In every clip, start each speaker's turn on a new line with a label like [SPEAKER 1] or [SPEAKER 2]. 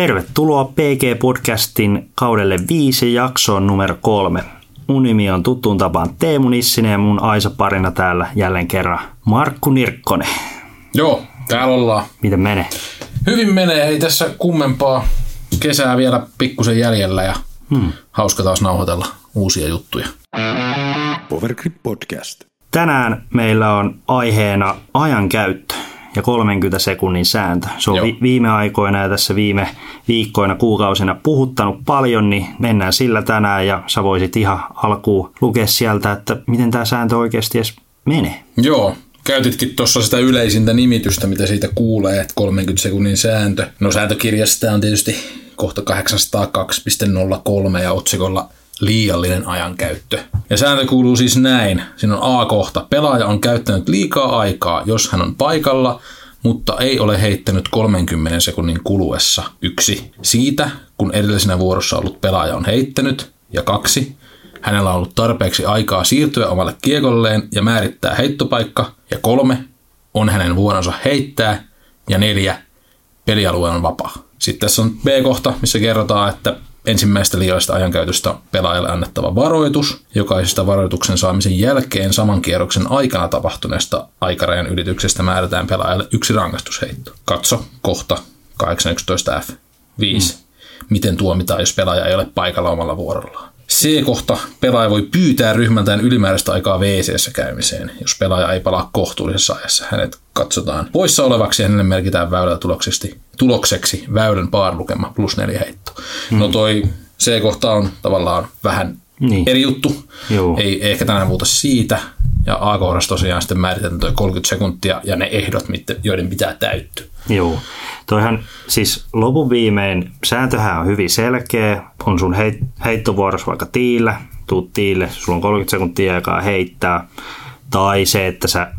[SPEAKER 1] Tervetuloa PG-podcastin kaudelle viisi jaksoon numero kolme. Mun nimi on tuttuun tapaan Teemu Nissinen ja mun Aisa parina täällä jälleen kerran Markku Nirkkonen.
[SPEAKER 2] Joo, täällä ollaan.
[SPEAKER 1] Miten menee?
[SPEAKER 2] Hyvin menee, ei tässä kummempaa. Kesää vielä pikkusen jäljellä ja hmm. hauska taas nauhoitella uusia juttuja.
[SPEAKER 1] Powergrip Podcast. Tänään meillä on aiheena ajankäyttö ja 30 sekunnin sääntö. Se on vi- viime aikoina ja tässä viime viikkoina, kuukausina puhuttanut paljon, niin mennään sillä tänään ja sä voisit ihan alkuun lukea sieltä, että miten tämä sääntö oikeasti edes menee.
[SPEAKER 2] Joo, Käytitkin tuossa sitä yleisintä nimitystä, mitä siitä kuulee, että 30 sekunnin sääntö. No sääntökirjasta on tietysti kohta 802.03 ja otsikolla liiallinen ajankäyttö. Ja sääntö kuuluu siis näin. Siinä on A-kohta. Pelaaja on käyttänyt liikaa aikaa, jos hän on paikalla, mutta ei ole heittänyt 30 sekunnin kuluessa. Yksi. Siitä, kun edellisenä vuorossa ollut pelaaja on heittänyt. Ja kaksi. Hänellä on ollut tarpeeksi aikaa siirtyä omalle kiekolleen ja määrittää heittopaikka. Ja kolme. On hänen vuoronsa heittää. Ja neljä. Pelialue on vapaa. Sitten tässä on B-kohta, missä kerrotaan, että ensimmäistä liiallisesta ajankäytöstä pelaajalle annettava varoitus. Jokaisesta varoituksen saamisen jälkeen saman kierroksen aikana tapahtuneesta aikarajan ylityksestä määrätään pelaajalle yksi rangaistusheitto. Katso kohta 811F. 5. Mm. Miten tuomitaan, jos pelaaja ei ole paikalla omalla vuorollaan? C-kohta. Pelaaja voi pyytää ryhmältään ylimääräistä aikaa wc käymiseen. Jos pelaaja ei palaa kohtuullisessa ajassa, hänet katsotaan poissa olevaksi ja hänelle merkitään väylällä tulokseksi, tulokseksi väylän paarlukema plus neljä heitto. Mm. No toi C-kohta on tavallaan vähän niin. eri juttu. Joo. Ei ehkä tänään muuta siitä. Ja A-kohdassa tosiaan sitten määritetään toi 30 sekuntia ja ne ehdot, joiden pitää täyttyä.
[SPEAKER 1] Joo. Toihan siis lopun viimein, sääntöhän on hyvin selkeä, on sun heit, heittovuorossa vaikka tiillä, tuut tiille, sulla on 30 sekuntia aikaa heittää, tai se, että sä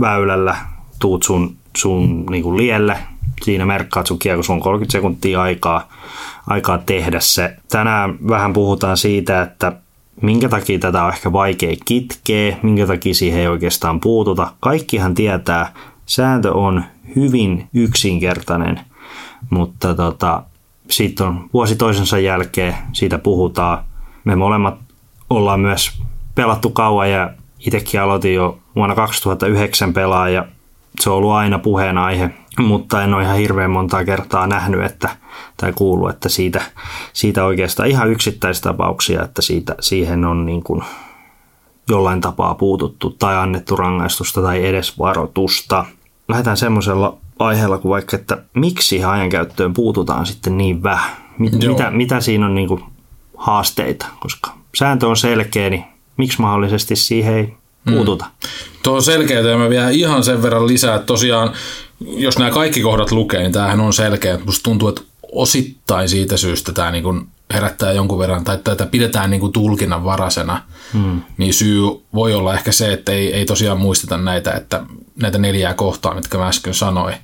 [SPEAKER 1] väylällä tuut sun, sun niin kuin lielle, siinä merkkaat sun kiekko, sulla on 30 sekuntia aikaa, aikaa tehdä se. Tänään vähän puhutaan siitä, että minkä takia tätä on ehkä vaikea kitkeä, minkä takia siihen ei oikeastaan puututa. Kaikkihan tietää, sääntö on hyvin yksinkertainen, mutta tota, sitten on vuosi toisensa jälkeen, siitä puhutaan. Me molemmat ollaan myös pelattu kauan ja itsekin aloitin jo vuonna 2009 pelaa ja se on ollut aina puheenaihe, mutta en ole ihan hirveän montaa kertaa nähnyt että, tai kuullut, että siitä, siitä oikeastaan ihan yksittäistapauksia, että siitä, siihen on niin kuin jollain tapaa puututtu tai annettu rangaistusta tai edes varoitusta. Lähdetään semmoisella aiheella kuin vaikka, että miksi ajankäyttöön puututaan sitten niin vähän? Mit, mitä, mitä siinä on niin kuin haasteita? Koska sääntö on selkeä, niin miksi mahdollisesti siihen ei puututa? Mm.
[SPEAKER 2] Tuo on selkeä, ja mä vielä ihan sen verran lisää, että tosiaan jos nämä kaikki kohdat lukee, niin tämähän on selkeä. Musta tuntuu, että osittain siitä syystä tämä niin kuin herättää jonkun verran, tai tätä pidetään niin kuin tulkinnan varasena, hmm. niin syy voi olla ehkä se, että ei, ei tosiaan muisteta näitä, että näitä neljää kohtaa, mitkä mä äsken sanoin.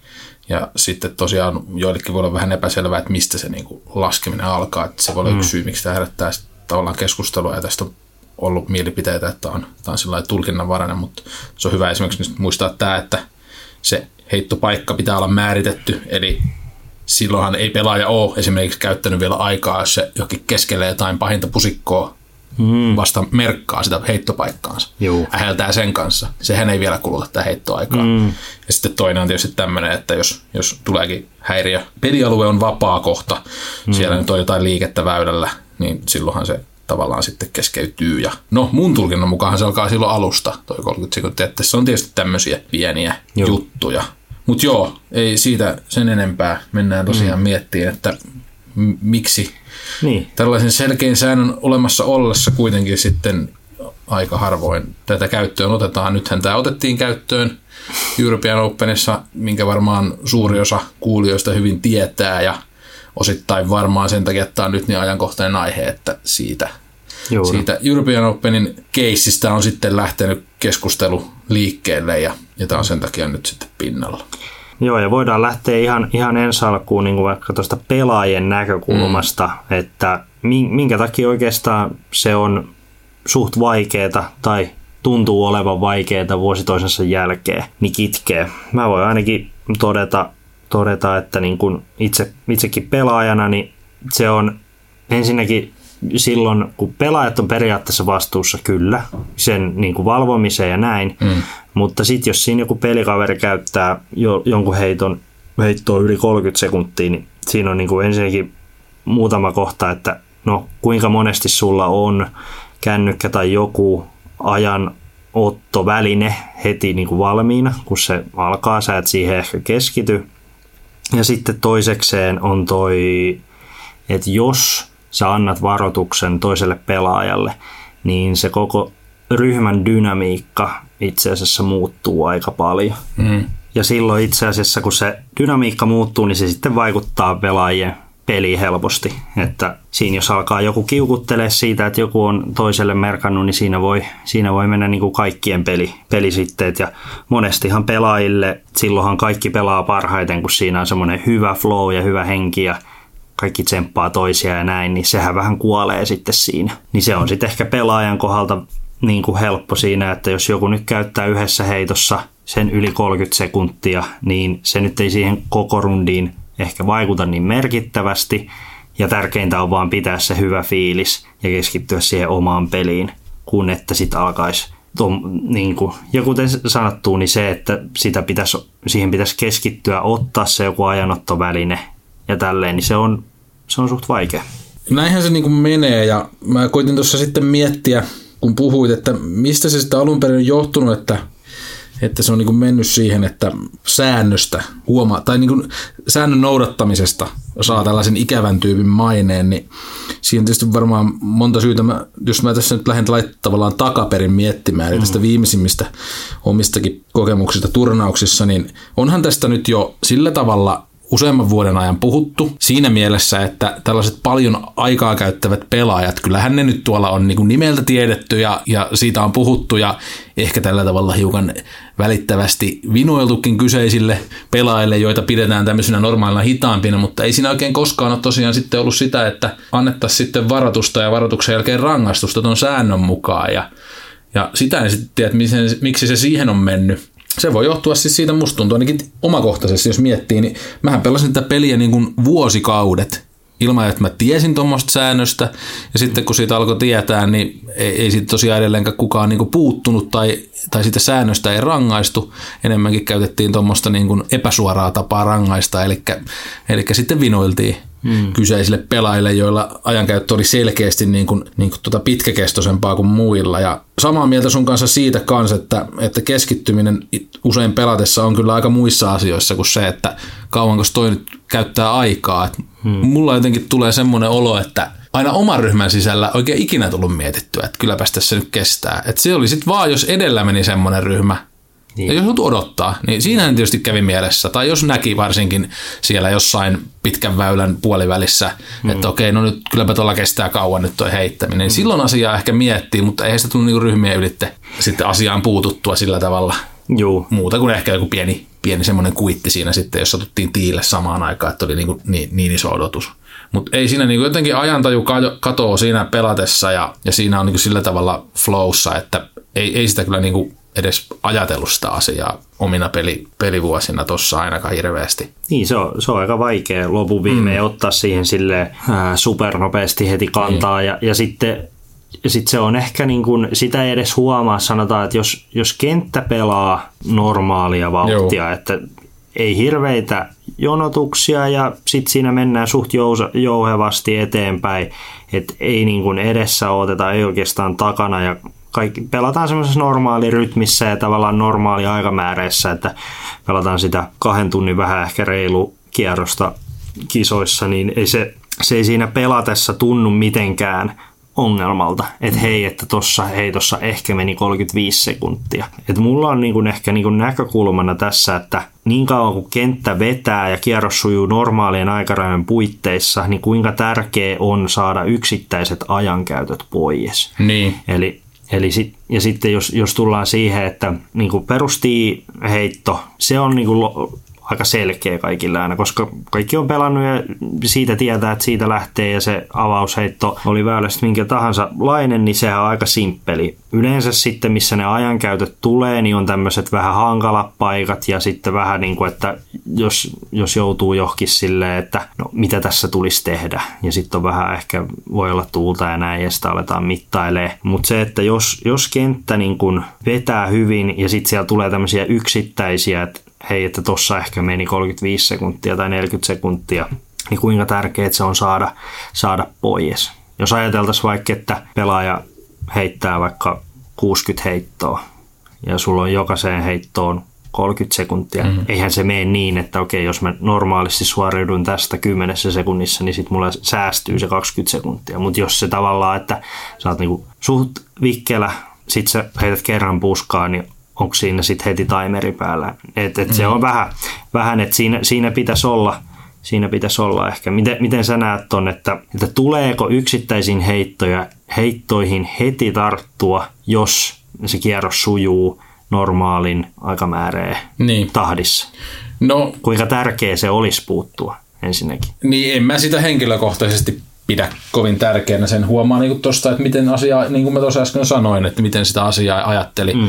[SPEAKER 2] Ja sitten tosiaan joillekin voi olla vähän epäselvää, että mistä se niin kuin laskeminen alkaa. Että se voi olla hmm. yksi syy, miksi tämä herättää tavallaan keskustelua, ja tästä on ollut mielipiteitä, että on, tämä on sillä tulkinnanvarainen, mutta se on hyvä esimerkiksi muistaa tämä, että se heittopaikka pitää olla määritetty, eli silloinhan ei pelaaja ole esimerkiksi käyttänyt vielä aikaa, jos se jokin keskelle jotain pahinta pusikkoa mm. vasta merkkaa sitä heittopaikkaansa. Juu. Äheltää sen kanssa. Sehän ei vielä kuluta tätä heittoaikaa. Mm. Ja sitten toinen on tietysti tämmöinen, että jos, jos tuleekin häiriö, pelialue on vapaa kohta, mm. siellä nyt on jotain liikettä väylällä, niin silloinhan se tavallaan sitten keskeytyy. Ja no mun tulkinnan mukaan se alkaa silloin alusta, toi 30 sekuntia, että se on tietysti tämmöisiä pieniä Joo. juttuja. Mutta joo, ei siitä sen enempää. Mennään tosiaan mm. miettimään, että m- miksi niin. tällaisen selkeän säännön olemassa ollessa kuitenkin sitten aika harvoin tätä käyttöön otetaan. Nythän tämä otettiin käyttöön European Openissa, minkä varmaan suuri osa kuulijoista hyvin tietää ja osittain varmaan sen takia, että tämä on nyt niin ajankohtainen aihe, että siitä, Juuri. siitä European Openin keissistä on sitten lähtenyt keskustelu liikkeelle ja, ja tämä on sen takia nyt sitten pinnalla.
[SPEAKER 1] Joo, ja voidaan lähteä ihan, ihan ensi alkuun niin kuin vaikka tuosta pelaajien näkökulmasta, mm. että minkä takia oikeastaan se on suht vaikeeta tai tuntuu olevan vaikeeta vuosi toisensa jälkeen, niin kitkee. Mä voin ainakin todeta todeta, että niin kuin itse, itsekin pelaajana, niin se on ensinnäkin silloin, kun pelaajat on periaatteessa vastuussa kyllä sen niin kuin valvomiseen ja näin, mm. mutta sitten jos siinä joku pelikaveri käyttää jo, jonkun heiton, heittoa yli 30 sekuntia, niin siinä on niin kuin ensinnäkin muutama kohta, että no kuinka monesti sulla on kännykkä tai joku ajan ottoväline heti niin kuin valmiina, kun se alkaa, sä et siihen ehkä keskity. Ja sitten toisekseen on toi, että jos sä annat varoituksen toiselle pelaajalle, niin se koko ryhmän dynamiikka itse asiassa muuttuu aika paljon. Mm. Ja silloin itse asiassa, kun se dynamiikka muuttuu, niin se sitten vaikuttaa pelaajien peli helposti. Että siinä jos alkaa joku kiukuttelee siitä, että joku on toiselle merkannut, niin siinä voi, siinä voi mennä niin kuin kaikkien peli, pelisitteet. Ja monestihan pelaajille, silloinhan kaikki pelaa parhaiten, kun siinä on semmoinen hyvä flow ja hyvä henki ja kaikki tsemppaa toisia ja näin, niin sehän vähän kuolee sitten siinä. Niin se on sitten ehkä pelaajan kohdalta niin kuin helppo siinä, että jos joku nyt käyttää yhdessä heitossa sen yli 30 sekuntia, niin se nyt ei siihen koko rundiin ehkä vaikuta niin merkittävästi. Ja tärkeintä on vaan pitää se hyvä fiilis ja keskittyä siihen omaan peliin, kun että sitten alkaisi tom, niin kuin, ja kuten sanottu, niin se, että sitä pitäisi, siihen pitäisi keskittyä, ottaa se joku ajanottoväline ja tälleen, niin se on, se on suht vaikea.
[SPEAKER 2] Näinhän se niin kuin menee ja mä koitin tuossa sitten miettiä, kun puhuit, että mistä se sitten alun perin on johtunut, että että se on niin mennyt siihen, että säännöstä huomaa, tai niin säännön noudattamisesta saa tällaisen ikävän tyypin maineen, niin siihen tietysti varmaan monta syytä, mä, jos mä tässä nyt lähden tavallaan takaperin miettimään, eli tästä viimeisimmistä omistakin kokemuksista turnauksissa, niin onhan tästä nyt jo sillä tavalla useamman vuoden ajan puhuttu siinä mielessä, että tällaiset paljon aikaa käyttävät pelaajat, kyllähän ne nyt tuolla on niin nimeltä tiedetty ja, ja siitä on puhuttu ja ehkä tällä tavalla hiukan välittävästi vinoiltukin kyseisille pelaajille, joita pidetään tämmöisenä normaalina hitaampina, mutta ei siinä oikein koskaan ole tosiaan sitten ollut sitä, että annettaisiin sitten varoitusta ja varoituksen jälkeen rangaistusta tuon säännön mukaan ja ja sitä en sitten tiedä, miksi se siihen on mennyt. Se voi johtua siis siitä, musta tuntuu ainakin omakohtaisesti, jos miettii, niin mähän pelasin tätä peliä niin kuin vuosikaudet ilman, että mä tiesin tuommoista säännöstä. Ja sitten kun siitä alkoi tietää, niin ei, ei siitä tosiaan edelleenkään kukaan niin kuin puuttunut tai, tai siitä säännöstä ei rangaistu. Enemmänkin käytettiin tuommoista niin epäsuoraa tapaa rangaista, eli, eli sitten vinoiltiin hmm. kyseisille pelaajille, joilla ajankäyttö oli selkeästi niin kuin, niin kuin tuota pitkäkestoisempaa kuin muilla. Ja samaa mieltä sun kanssa siitä kanssa, että, että keskittyminen usein pelatessa on kyllä aika muissa asioissa kuin se, että kauanko toi nyt käyttää aikaa. Et hmm. Mulla jotenkin tulee semmoinen olo, että aina oman ryhmän sisällä oikein ikinä tullut mietittyä, että kylläpäs tässä nyt kestää. Että se oli sitten vaan, jos edellä meni semmoinen ryhmä, niin. Ja jos nyt odottaa, niin siinähän tietysti kävi mielessä. Tai jos näki varsinkin siellä jossain pitkän väylän puolivälissä, mm. että okei, no nyt kylläpä tuolla kestää kauan nyt tuo heittäminen. Niin mm. Silloin asiaa ehkä miettii, mutta ei sitä tullut niinku ryhmien ylitte sitten asiaan puututtua sillä tavalla.
[SPEAKER 1] Juu.
[SPEAKER 2] Muuta kuin ehkä joku pieni, pieni semmoinen kuitti siinä sitten, jos satuttiin tiille samaan aikaan, että oli niinku niin, niin iso odotus. Mutta ei siinä niinku jotenkin ajantaju katoo siinä pelatessa ja, ja siinä on niinku sillä tavalla flowssa, että ei, ei sitä kyllä niinku edes ajatellut sitä asiaa omina peli, pelivuosina tuossa ainakaan hirveästi.
[SPEAKER 1] Niin, se on, se on aika vaikea lopun viimeen mm. ottaa siihen sille supernopeasti heti kantaa. Niin. Ja, ja sitten sit se on ehkä niin kuin, sitä ei edes huomaa, sanotaan, että jos, jos kenttä pelaa normaalia vauhtia, Joo. että ei hirveitä jonotuksia ja sitten siinä mennään suht jouhevasti eteenpäin, että ei niin kuin edessä odoteta, ei oikeastaan takana ja kaikki, pelataan semmoisessa normaali rytmissä ja tavallaan normaali aikamääreissä, että pelataan sitä kahden tunnin vähän ehkä reilu kierrosta kisoissa, niin ei se, se ei siinä pelatessa tunnu mitenkään ongelmalta, että hei, että tuossa heitossa ehkä meni 35 sekuntia. Et mulla on niinku ehkä niinku näkökulmana tässä, että niin kauan kuin kenttä vetää ja kierros sujuu normaalien aikarajojen puitteissa, niin kuinka tärkeä on saada yksittäiset ajankäytöt pois.
[SPEAKER 2] Niin.
[SPEAKER 1] Eli Eli sit, ja sitten jos, jos tullaan siihen, että niin kuin perustii heitto, se on niin aika selkeä kaikille aina, koska kaikki on pelannut ja siitä tietää, että siitä lähtee ja se avausheitto oli väylästä minkä tahansa lainen, niin sehän on aika simppeli. Yleensä sitten, missä ne ajankäytöt tulee, niin on tämmöiset vähän hankalat paikat ja sitten vähän niin kuin, että jos, jos joutuu johonkin silleen, että no mitä tässä tulisi tehdä ja sitten on vähän ehkä voi olla tuulta ja näin ja sitä aletaan mittailee. Mutta se, että jos, jos kenttä niin kuin vetää hyvin ja sitten siellä tulee tämmöisiä yksittäisiä, että hei, että tossa ehkä meni 35 sekuntia tai 40 sekuntia, niin kuinka tärkeää se on saada, saada pois. Jos ajateltaisiin vaikka, että pelaaja heittää vaikka 60 heittoa ja sulla on jokaiseen heittoon 30 sekuntia. Mm-hmm. Eihän se mene niin, että okei, jos mä normaalisti suoriudun tästä 10 sekunnissa, niin sitten mulla säästyy se 20 sekuntia. Mutta jos se tavallaan, että sä oot niinku suht vikkelä, sit sä heität kerran puskaa, niin onko siinä sitten heti timeri päällä. Et, et mm. Se on vähän, vähän että siinä, siinä pitäisi olla siinä pitäisi olla ehkä. Miten, miten sä näet ton, että, että tuleeko yksittäisiin heittoja, heittoihin heti tarttua, jos se kierros sujuu normaalin aikamääreen niin. tahdissa? No, Kuinka tärkeä se olisi puuttua ensinnäkin?
[SPEAKER 2] Niin en mä sitä henkilökohtaisesti pidä kovin tärkeänä. Sen huomaa niin tuosta, että miten asia, niin kuin mä tuossa äsken sanoin, että miten sitä asiaa ajatteli, mm.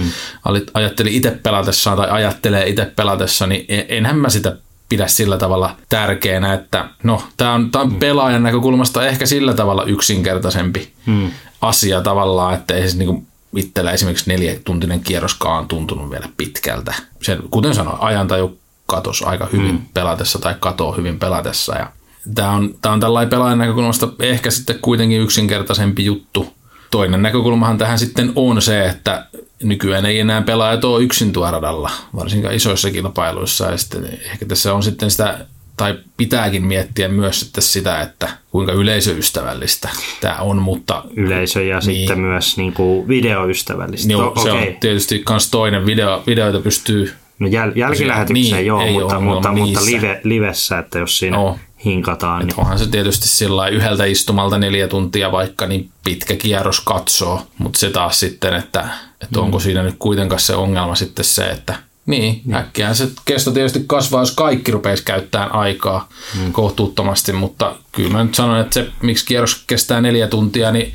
[SPEAKER 2] ajatteli itse pelatessaan tai ajattelee itse pelatessa, niin enhän mä sitä pidä sillä tavalla tärkeänä, että no, tämä on, tää on mm. pelaajan näkökulmasta ehkä sillä tavalla yksinkertaisempi mm. asia tavallaan, että ei se niin kuin itsellä esimerkiksi neljä tuntinen kierroskaan tuntunut vielä pitkältä. Se, kuten sanoin, ajantaju katos aika hyvin mm. pelatessa tai katoo hyvin pelatessa ja Tämä on, tämä on tällainen pelaajan näkökulmasta ehkä sitten kuitenkin yksinkertaisempi juttu. Toinen näkökulmahan tähän sitten on se, että nykyään ei enää pelaajat ole yksin tuo radalla, varsinkaan isoissa kilpailuissa. Ja sitten ehkä tässä on sitten sitä, tai pitääkin miettiä myös sitten sitä, että kuinka yleisöystävällistä tämä on, mutta...
[SPEAKER 1] Yleisö ja niin, sitten myös niin kuin videoystävällistä.
[SPEAKER 2] Niin, no, se okay. on tietysti myös toinen. Video, videoita pystyy
[SPEAKER 1] No jäl, jälkilähetykseen niin, joo, mutta, mutta, mutta live, livessä, että jos siinä no, hinkataan.
[SPEAKER 2] Niin. Onhan se tietysti sillä yhdeltä istumalta neljä tuntia vaikka niin pitkä kierros katsoo, mutta se taas sitten, että, että mm. onko siinä nyt kuitenkaan se ongelma sitten se, että niin, mm. äkkiä se kesto tietysti kasvaa, jos kaikki rupeisi käyttämään aikaa mm. kohtuuttomasti, mutta kyllä mä nyt sanon, että se, miksi kierros kestää neljä tuntia, niin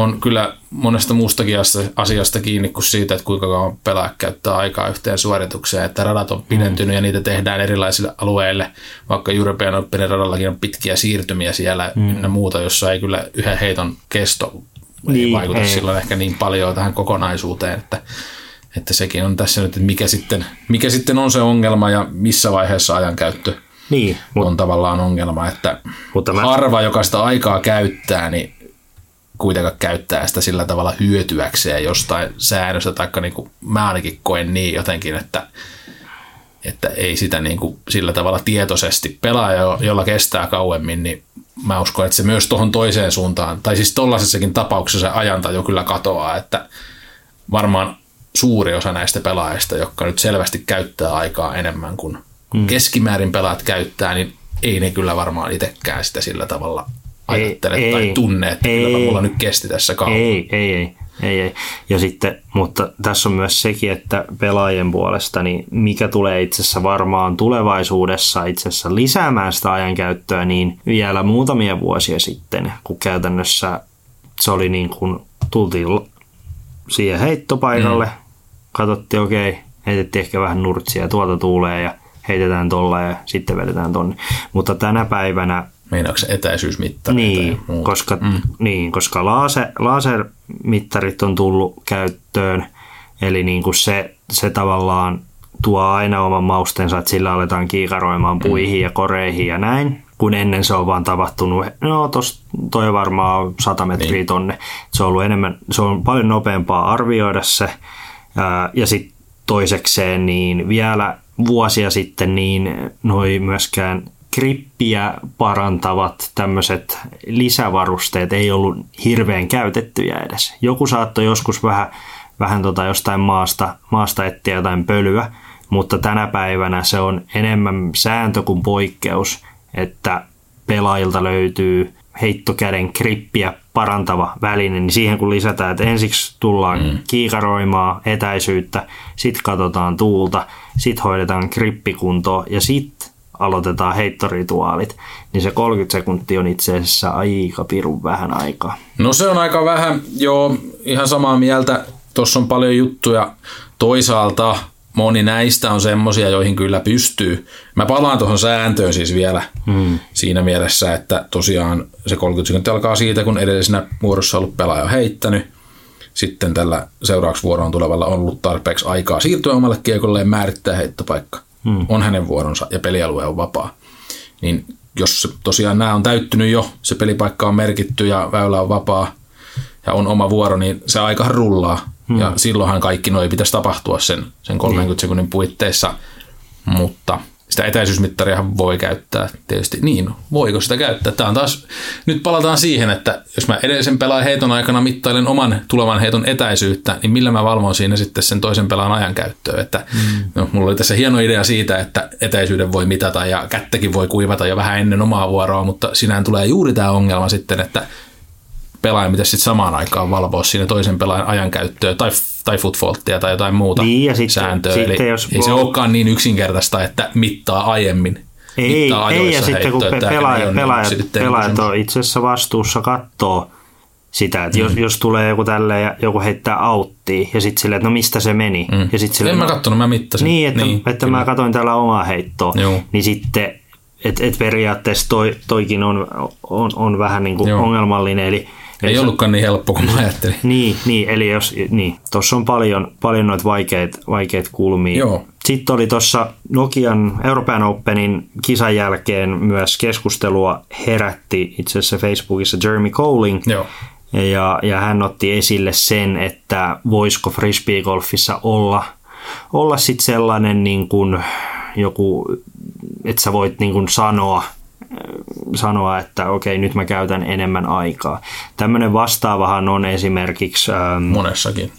[SPEAKER 2] on kyllä monesta muustakin asiasta kiinni kuin siitä, että kuinka kauan pelaa käyttää aikaa yhteen suoritukseen, että radat on pidentynyt mm. ja niitä tehdään erilaisille alueille, vaikka European Openin radallakin on pitkiä siirtymiä siellä mm. ja muuta, jossa ei kyllä yhden heiton kesto niin, ei vaikuta ei. silloin ehkä niin paljon tähän kokonaisuuteen, että, että sekin on tässä nyt, että mikä sitten, mikä sitten on se ongelma ja missä vaiheessa ajankäyttö niin, on mut, tavallaan ongelma, että mutta mä... harva, joka sitä aikaa käyttää, niin kuitenkaan käyttää sitä sillä tavalla hyötyäkseen jostain säännöstä, taikka niin kuin mä ainakin koen niin jotenkin, että, että ei sitä niin kuin sillä tavalla tietoisesti pelaaja, jolla kestää kauemmin, niin mä uskon, että se myös tuohon toiseen suuntaan, tai siis tollaisessakin tapauksessa se jo kyllä katoaa, että varmaan suuri osa näistä pelaajista, jotka nyt selvästi käyttää aikaa enemmän kuin hmm. keskimäärin pelaat käyttää, niin ei ne kyllä varmaan itsekään sitä sillä tavalla ajattele ei, tai tunne, että ei, kyllä mulla nyt kesti tässä kauan.
[SPEAKER 1] Ei, ei, ei. Ei, ei. Ja sitten, mutta tässä on myös sekin, että pelaajien puolesta, niin mikä tulee itse asiassa varmaan tulevaisuudessa itse asiassa lisäämään sitä ajankäyttöä, niin vielä muutamia vuosia sitten, kun käytännössä se oli niin kuin, tultiin siihen heittopaikalle, mm. katsottiin, okei, okay, heitettiin ehkä vähän nurtsia, tuolta tuulee ja heitetään tuolla ja sitten vedetään tonne. Mutta tänä päivänä
[SPEAKER 2] Meinaatko etäisyysmittari?
[SPEAKER 1] Niin, koska, mm. niin, koska laser, lasermittarit on tullut käyttöön, eli niin kuin se, se tavallaan tuo aina oman maustensa, että sillä aletaan kiikaroimaan mm. puihin mm. ja koreihin ja näin, kun ennen se on vaan tapahtunut, no tos, toi varmaan 100 metriä niin. tonne. Se on ollut enemmän, se on paljon nopeampaa arvioida se, ja sitten toisekseen niin vielä vuosia sitten niin noi myöskään grippiä parantavat tämmöiset lisävarusteet ei ollut hirveän käytettyjä edes. Joku saattoi joskus vähän, vähän tota jostain maasta, maasta etsiä jotain pölyä, mutta tänä päivänä se on enemmän sääntö kuin poikkeus, että pelaajilta löytyy heittokäden grippiä parantava väline, niin siihen kun lisätään, että ensiksi tullaan mm. kiikaroimaan etäisyyttä, sitten katsotaan tuulta, sitten hoidetaan grippikuntoa ja sitten aloitetaan heittorituaalit, niin se 30 sekuntia on itse asiassa aika pirun vähän aikaa.
[SPEAKER 2] No se on aika vähän, joo, ihan samaa mieltä. Tuossa on paljon juttuja. Toisaalta moni näistä on semmosia, joihin kyllä pystyy. Mä palaan tuohon sääntöön siis vielä hmm. siinä mielessä, että tosiaan se 30 sekuntia alkaa siitä, kun edellisenä vuorossa ollut pelaaja on heittänyt. Sitten tällä seuraavaksi vuoroon tulevalla on ollut tarpeeksi aikaa siirtyä omalle kiekolle ja määrittää heittopaikka. Hmm. On hänen vuoronsa ja pelialue on vapaa. Niin jos tosiaan nämä on täyttynyt jo, se pelipaikka on merkitty ja väylä on vapaa ja on oma vuoro, niin se aika rullaa Hmm. Ja silloinhan kaikki noin pitäisi tapahtua sen, sen 30 niin. sekunnin puitteissa, mutta sitä etäisyysmittaria voi käyttää tietysti. Niin, voiko sitä käyttää? Tämä on taas, nyt palataan siihen, että jos mä edellisen pelaajan heiton aikana mittailen oman tulevan heiton etäisyyttä, niin millä mä valvon siinä sitten sen toisen pelaajan ajankäyttöä. Että, mm. no, mulla oli tässä hieno idea siitä, että etäisyyden voi mitata ja kättäkin voi kuivata jo vähän ennen omaa vuoroa, mutta sinään tulee juuri tämä ongelma sitten, että pelaaja pitäisi sitten samaan aikaan valvoa siinä toisen pelaajan ajankäyttöä tai, tai footfaulttia tai jotain muuta niin, ja sitten, sääntöä. Sitten, Eli jos ei se olekaan niin yksinkertaista, että mittaa aiemmin.
[SPEAKER 1] Ei, mittaa ei ja sitten kun pelaaja, pelaajat, pelaajat on itse asiassa vastuussa katsoo sitä, että mm. jos, jos tulee joku tälle ja joku heittää auttia ja sitten silleen, että no mistä se meni. Mm. Ja sit silleen,
[SPEAKER 2] en mä katsonut, mä mittasin.
[SPEAKER 1] Niin, että, niin, että mä katsoin täällä omaa heittoa. Joo. Niin sitten, että et periaatteessa toi, toikin on, on, on vähän niin kuin ongelmallinen. Eli
[SPEAKER 2] ei se, ollutkaan niin helppo kuin mä ajattelin.
[SPEAKER 1] Niin, niin eli jos, niin, tuossa on paljon, paljon noita vaikeita vaikeat kulmia. Joo. Sitten oli tuossa Nokian Euroopan Openin kisan jälkeen myös keskustelua herätti itse asiassa Facebookissa Jeremy Cowling. Joo. Ja, ja hän otti esille sen, että voisiko frisbeegolfissa olla, olla sitten sellainen niin kuin joku, että sä voit niin kuin sanoa – sanoa, että okei, nyt mä käytän enemmän aikaa. Tämmöinen vastaavahan on esimerkiksi... Ähm,
[SPEAKER 2] Monessakin.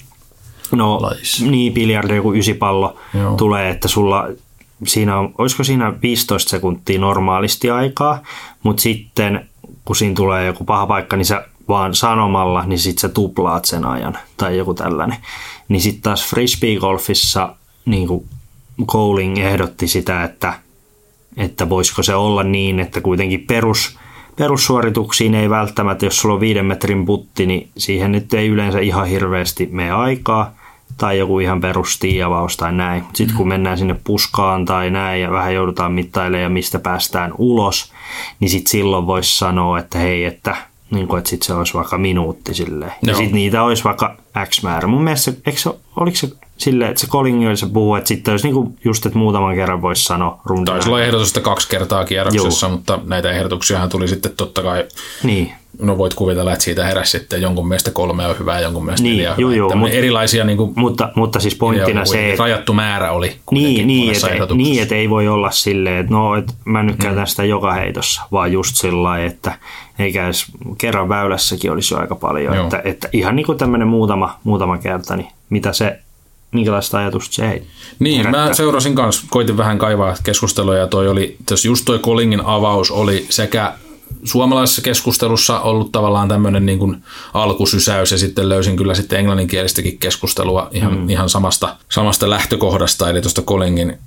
[SPEAKER 1] No, lajissa. niin, biljardi, joku ysipallo Joo. tulee, että sulla siinä on, olisiko siinä 15 sekuntia normaalisti aikaa, mutta sitten kun siinä tulee joku paha paikka, niin sä vaan sanomalla, niin sitten sä tuplaat sen ajan tai joku tällainen. Niin sitten taas frisbee-golfissa niin kuin Cowling ehdotti sitä, että että voisiko se olla niin, että kuitenkin perus, perussuorituksiin ei välttämättä, jos sulla on viiden metrin putti, niin siihen nyt ei yleensä ihan hirveästi mene aikaa, tai joku ihan perustiiavaus tai näin. Sitten kun mm. mennään sinne puskaan tai näin ja vähän joudutaan mittailemaan ja mistä päästään ulos, niin sitten silloin voisi sanoa, että hei, että, niin kuin, että sit se olisi vaikka minuutti silleen. Ja sitten niitä olisi vaikka X määrä. Mun mielestä, eikö se, oliko se silleen, että se Collingi se puhuu, että sitten olisi niinku just, että muutaman kerran voisi sanoa
[SPEAKER 2] rundan. Taisi olla ehdotusta kaksi kertaa kierroksessa, Juu. mutta näitä ehdotuksia tuli sitten totta kai. Niin. No voit kuvitella, että siitä heräsi sitten jonkun mielestä kolme on hyvä ja jonkun mielestä niin, neljä on juu, hyvä. Mut, erilaisia niin kuin,
[SPEAKER 1] mutta, mutta siis pointtina se,
[SPEAKER 2] että rajattu määrä oli
[SPEAKER 1] niin, niin, että, niin, että ei voi olla silleen, että no, että mä nyt käytän mm. sitä joka heitossa, vaan just sillä että eikä edes kerran väylässäkin olisi jo aika paljon. Että, että ihan niin kuin tämmöinen muutama, muutama kerta, niin mitä se minkälaista ajatusta se ei
[SPEAKER 2] Niin, herättää. mä seurasin kanssa, koitin vähän kaivaa keskustelua ja toi oli, just toi Kolingin avaus oli sekä suomalaisessa keskustelussa ollut tavallaan tämmöinen niin kuin alkusysäys ja sitten löysin kyllä sitten englanninkielistäkin keskustelua ihan, mm. ihan samasta, samasta lähtökohdasta, eli tuosta Kolingin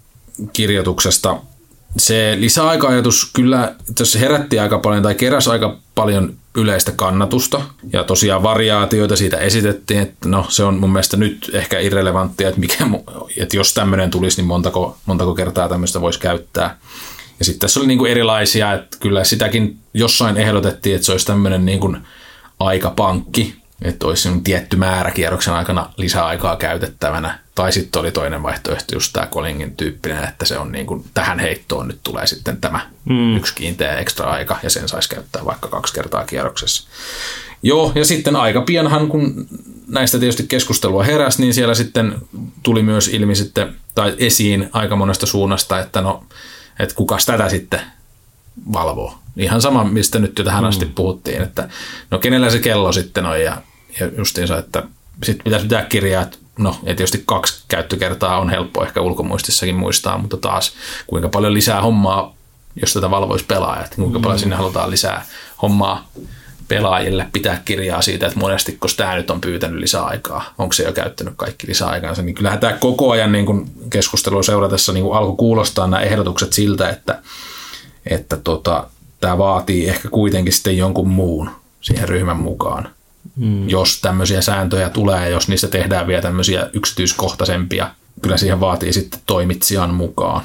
[SPEAKER 2] kirjoituksesta se lisäaika-ajatus kyllä tässä herätti aika paljon tai keräsi aika paljon yleistä kannatusta ja tosiaan variaatioita siitä esitettiin, että no se on mun mielestä nyt ehkä irrelevanttia, että, mikä, että jos tämmöinen tulisi, niin montako, montako kertaa tämmöistä voisi käyttää. Ja sitten tässä oli niin kuin erilaisia, että kyllä sitäkin jossain ehdotettiin, että se olisi tämmöinen niin kuin aikapankki, että olisi tietty määrä kierroksen aikana lisäaikaa käytettävänä. Tai sitten oli toinen vaihtoehto, just tämä Kolingin tyyppinen, että se on niin kuin, tähän heittoon nyt tulee sitten tämä mm. yksi kiinteä ekstra aika, ja sen saisi käyttää vaikka kaksi kertaa kierroksessa. Joo, ja sitten aika pianhan, kun näistä tietysti keskustelua heräsi, niin siellä sitten tuli myös ilmi sitten, tai esiin aika monesta suunnasta, että no, että kukas tätä sitten valvoo. Ihan sama, mistä nyt jo tähän asti mm. puhuttiin, että no kenellä se kello sitten on ja, ja justiinsa, että sitten pitäisi pitää kirjaa, että no ja tietysti kaksi käyttökertaa on helppo ehkä ulkomuistissakin muistaa, mutta taas kuinka paljon lisää hommaa, jos tätä valvoisi pelaa, että kuinka paljon mm. sinne halutaan lisää hommaa pelaajille pitää kirjaa siitä, että monesti, kun tämä nyt on pyytänyt lisäaikaa, onko se jo käyttänyt kaikki lisäaikansa, niin kyllähän tämä koko ajan niin kuin keskustelua seuratessa niin kuin alkoi kuulostaa nämä ehdotukset siltä, että, että tota, tämä vaatii ehkä kuitenkin sitten jonkun muun siihen ryhmän mukaan. Mm. Jos tämmöisiä sääntöjä tulee jos niistä tehdään vielä tämmöisiä yksityiskohtaisempia, kyllä siihen vaatii sitten toimitsijan mukaan.